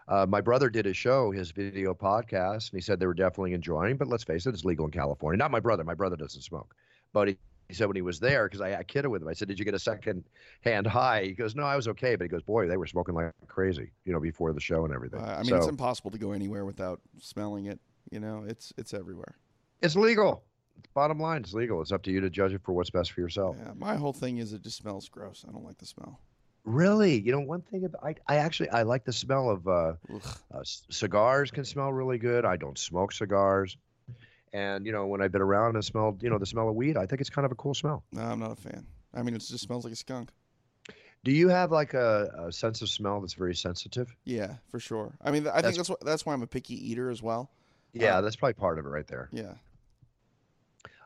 Uh, my brother did a show, his video podcast, and he said they were definitely enjoying. But let's face it, it's legal in California. Not my brother. My brother doesn't smoke. But he, he said when he was there, because I, I kidded with him, I said, "Did you get a second hand high?" He goes, "No, I was okay." But he goes, "Boy, they were smoking like crazy, you know, before the show and everything." Uh, I mean, so it's impossible to go anywhere without smelling it. You know, it's it's everywhere. it's legal. Bottom line, it's legal. It's up to you to judge it for what's best for yourself. Yeah, my whole thing is it just smells gross. I don't like the smell. Really, you know, one thing about I, I actually I like the smell of uh, uh, cigars. Can smell really good. I don't smoke cigars, and you know, when I've been around and smelled, you know, the smell of weed, I think it's kind of a cool smell. No, I'm not a fan. I mean, it just smells like a skunk. Do you have like a, a sense of smell that's very sensitive? Yeah, for sure. I mean, I think that's wh- that's why I'm a picky eater as well. Yeah, Uh, that's probably part of it right there. Yeah.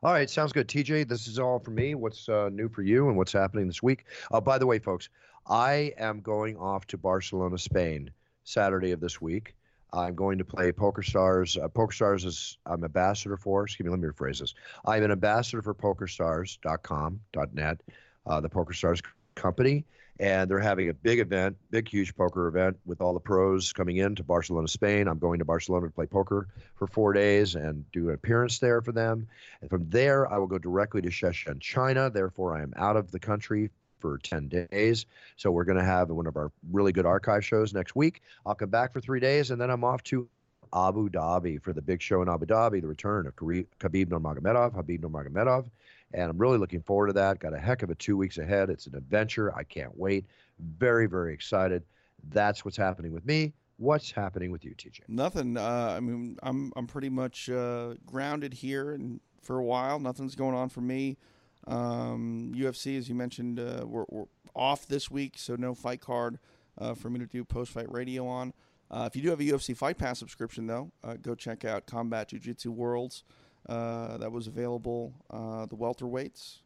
All right, sounds good. TJ, this is all for me. What's uh, new for you and what's happening this week? Uh, by the way, folks, I am going off to Barcelona, Spain, Saturday of this week. I'm going to play Poker Stars. Uh, Poker Stars is I'm ambassador for. Excuse me, let me rephrase this. I'm an ambassador for PokerStars.com.net, uh, the Poker Stars company, and they're having a big event, big, huge poker event with all the pros coming in to Barcelona, Spain. I'm going to Barcelona to play poker for four days and do an appearance there for them. And from there, I will go directly to Shenzhen, China. Therefore, I am out of the country for 10 days. So we're going to have one of our really good archive shows next week. I'll come back for three days, and then I'm off to Abu Dhabi for the big show in Abu Dhabi, the return of Khabib Nurmagomedov, Habib Nurmagomedov. And I'm really looking forward to that. Got a heck of a two weeks ahead. It's an adventure. I can't wait. Very, very excited. That's what's happening with me. What's happening with you, TJ? Nothing. Uh, I mean, I'm I'm pretty much uh, grounded here, and for a while, nothing's going on for me. Um, UFC, as you mentioned, uh, we're, we're off this week, so no fight card uh, for me to do post fight radio on. Uh, if you do have a UFC Fight Pass subscription, though, uh, go check out Combat Jiu Jitsu Worlds. Uh, that was available. Uh, the welterweights,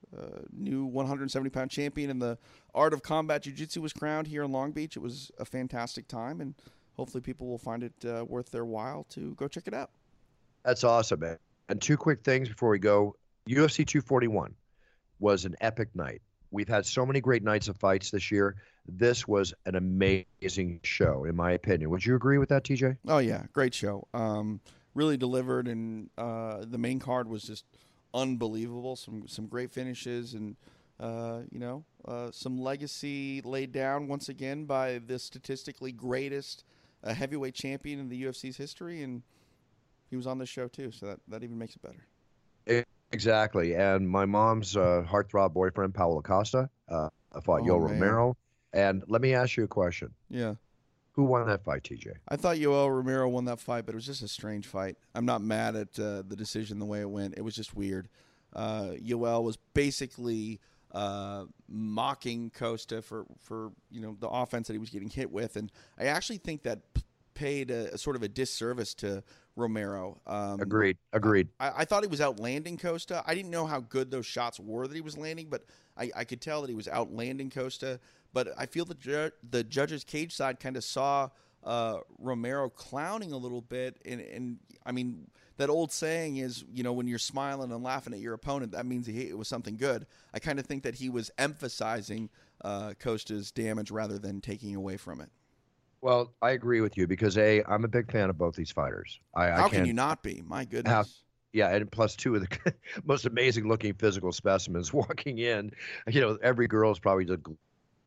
new 170 pound champion in the art of combat jiu jitsu was crowned here in Long Beach. It was a fantastic time, and hopefully people will find it worth their while to go check it out. That's awesome, man. And two quick things before we go. UFC 241 was an epic night. We've had so many great nights of fights this year. This was an amazing show, in my opinion. Would you agree with that, TJ? Oh yeah, great show. Um, really delivered, and uh, the main card was just unbelievable. Some some great finishes, and uh, you know uh, some legacy laid down once again by the statistically greatest uh, heavyweight champion in the UFC's history, and he was on this show too. So that that even makes it better. Exactly. And my mom's uh, heartthrob boyfriend, Paulo Costa, uh, fought Oh, Yoel man. Romero. And let me ask you a question. Yeah. Who won that fight, TJ? I thought Yoel Romero won that fight, but it was just a strange fight. I'm not mad at uh, the decision, the way it went. It was just weird. Uh, Yoel was basically uh, mocking Costa for, for you know the offense that he was getting hit with, and I actually think that paid a, a sort of a disservice to Romero. Um, agreed. Agreed. I, I, thought he was outlanding Costa. I didn't know how good those shots were that he was landing, but I, I could tell that he was outlanding Costa. But I feel the ju- the judges' cage side kind of saw uh, Romero clowning a little bit, and, and I mean that old saying is, you know, when you're smiling and laughing at your opponent, that means it was something good. I kind of think that he was emphasizing uh, Costa's damage rather than taking away from it. Well, I agree with you because a I'm a big fan of both these fighters. I, How I can you not be? My goodness. How, yeah, and plus two of the <laughs> most amazing looking physical specimens <laughs> walking in. You know, every girl is probably just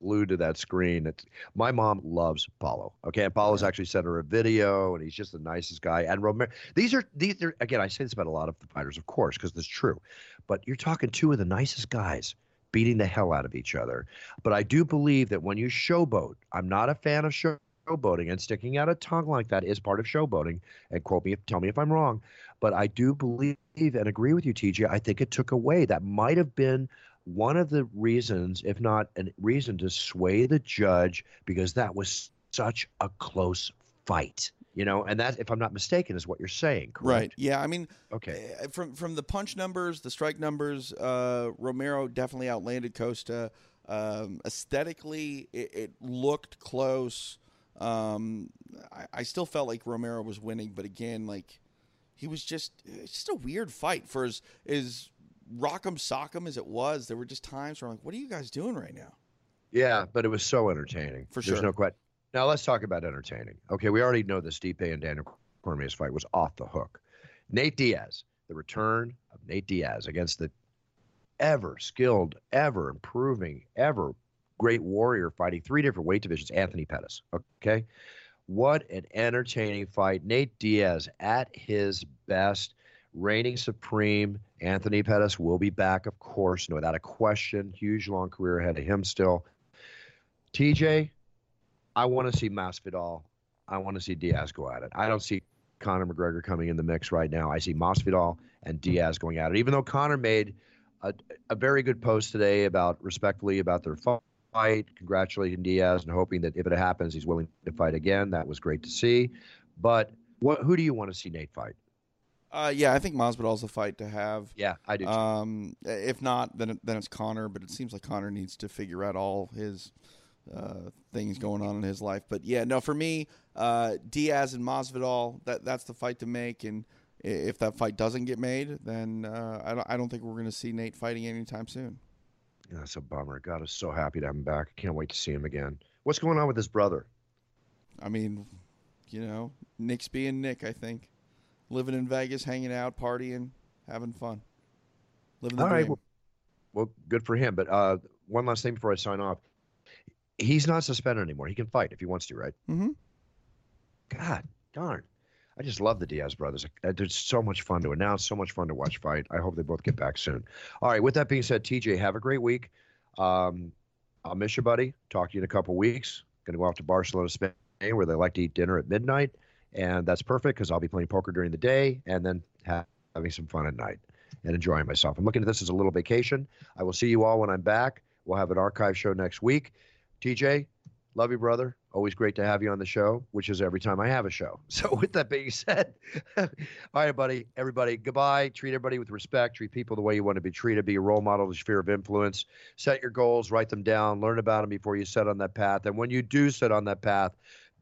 glued to that screen. It's, my mom loves Paulo. Okay, and Paulo's yeah. actually sent her a video, and he's just the nicest guy. And Romero, these are these are again, I say this about a lot of the fighters, of course, because it's true. But you're talking two of the nicest guys beating the hell out of each other. But I do believe that when you showboat, I'm not a fan of show showboating and sticking out a tongue like that is part of showboating. And quote me, tell me if I'm wrong, but I do believe and agree with you, TJ. I think it took away. That might have been one of the reasons, if not a reason, to sway the judge because that was such a close fight. You know, and that, if I'm not mistaken, is what you're saying, correct? Right. Yeah. I mean, okay. Eh, from from the punch numbers, the strike numbers, uh, Romero definitely outlanded Costa. Um, aesthetically, it, it looked close. Um, I, I, still felt like Romero was winning, but again, like he was just it's just a weird fight for as as rock'em sock'em as it was. There were just times where I'm like, what are you guys doing right now? Yeah, but it was so entertaining. For sure. There's no question. Now let's talk about entertaining. Okay, we already know the Stipe and Daniel Cormier's fight was off the hook. Nate Diaz, the return of Nate Diaz against the ever skilled, ever improving, ever great warrior fighting three different weight divisions, Anthony Pettis. Okay. What an entertaining fight. Nate Diaz at his best, reigning supreme. Anthony Pettis will be back, of course, without a question. Huge long career ahead of him still. TJ, I want to see Masvidal. I want to see Diaz go at it. I don't see Conor McGregor coming in the mix right now. I see Masvidal and Diaz going at it. Even though Conor made a, a very good post today about respectfully about their fight fight, congratulating Diaz and hoping that if it happens, he's willing to fight again. That was great to see. But what, who do you want to see Nate fight? Uh, yeah, I think Masvidal's a fight to have. Yeah, I do. Um, if not, then then it's Conor. But it seems like Conor needs to figure out all his uh, things going on in his life. But yeah, no, for me, uh, Diaz and Masvidal, that that's the fight to make. And if that fight doesn't get made, then uh, I don't I don't think we're going to see Nate fighting anytime soon. Yeah, that's a bummer. God, I'm so happy to have him back. I can't wait to see him again. What's going on with his brother? I mean, you know, Nick's being Nick, I think. Living in Vegas, hanging out, partying, having fun. Living the All right. Well, well, good for him. But uh, one last thing before I sign off. He's not suspended anymore. He can fight if he wants to, right? Mm-hmm. God darn. I just love the Diaz brothers. It's so much fun to announce, so much fun to watch fight. I hope they both get back soon. All right. With that being said, TJ, have a great week. Um, I'll miss you, buddy. Talk to you in a couple weeks. Going to go off to Barcelona, Spain, where they like to eat dinner at midnight, and that's perfect because I'll be playing poker during the day and then having some fun at night and enjoying myself. I'm looking at this as a little vacation. I will see you all when I'm back. We'll have an archive show next week. TJ, love you, brother. Always great to have you on the show, which is every time I have a show. <laughs> So, with that being said, <laughs> all right, buddy, everybody, goodbye. Treat everybody with respect. Treat people the way you want to be treated. Be a role model of sphere of influence. Set your goals, write them down, learn about them before you set on that path. And when you do set on that path,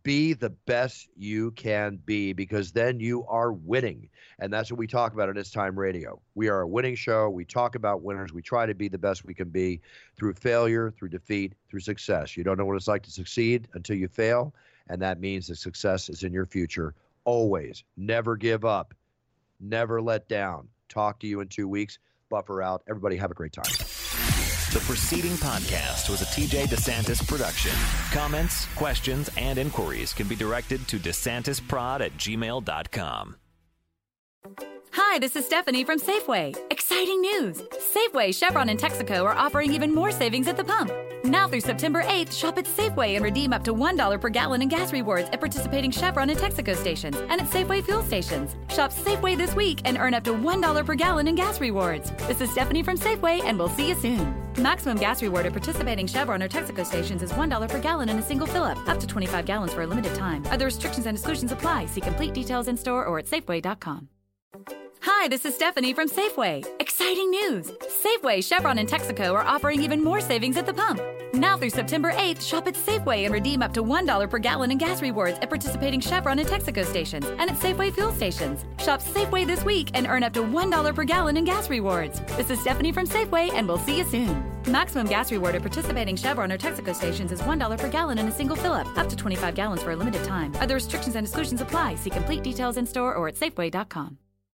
be the best you can be because then you are winning. And that's what we talk about at It's Time Radio. We are a winning show. We talk about winners. We try to be the best we can be through failure, through defeat, through success. You don't know what it's like to succeed until you fail. And that means that success is in your future. Always. Never give up. Never let down. Talk to you in two weeks. Buffer out. Everybody have a great time. The preceding podcast was a TJ DeSantis production. Comments, questions, and inquiries can be directed to DeSantisProd at gmail.com. Hi, this is Stephanie from Safeway. Exciting news! Safeway, Chevron, and Texaco are offering even more savings at the pump. Now through September 8th, shop at Safeway and redeem up to $1 per gallon in gas rewards at participating Chevron and Texaco stations and at Safeway fuel stations. Shop Safeway this week and earn up to $1 per gallon in gas rewards. This is Stephanie from Safeway, and we'll see you soon. Maximum gas reward at participating Chevron or Texaco stations is $1 per gallon in a single fill up, up to 25 gallons for a limited time. Other restrictions and exclusions apply. See complete details in store or at Safeway.com. Hi, this is Stephanie from Safeway. Exciting news! Safeway, Chevron, and Texaco are offering even more savings at the pump. Now through September 8th, shop at Safeway and redeem up to $1 per gallon in gas rewards at participating Chevron and Texaco stations and at Safeway fuel stations. Shop Safeway this week and earn up to $1 per gallon in gas rewards. This is Stephanie from Safeway, and we'll see you soon. Maximum gas reward at participating Chevron or Texaco stations is $1 per gallon in a single fill up, up to 25 gallons for a limited time. Other restrictions and exclusions apply. See complete details in store or at Safeway.com.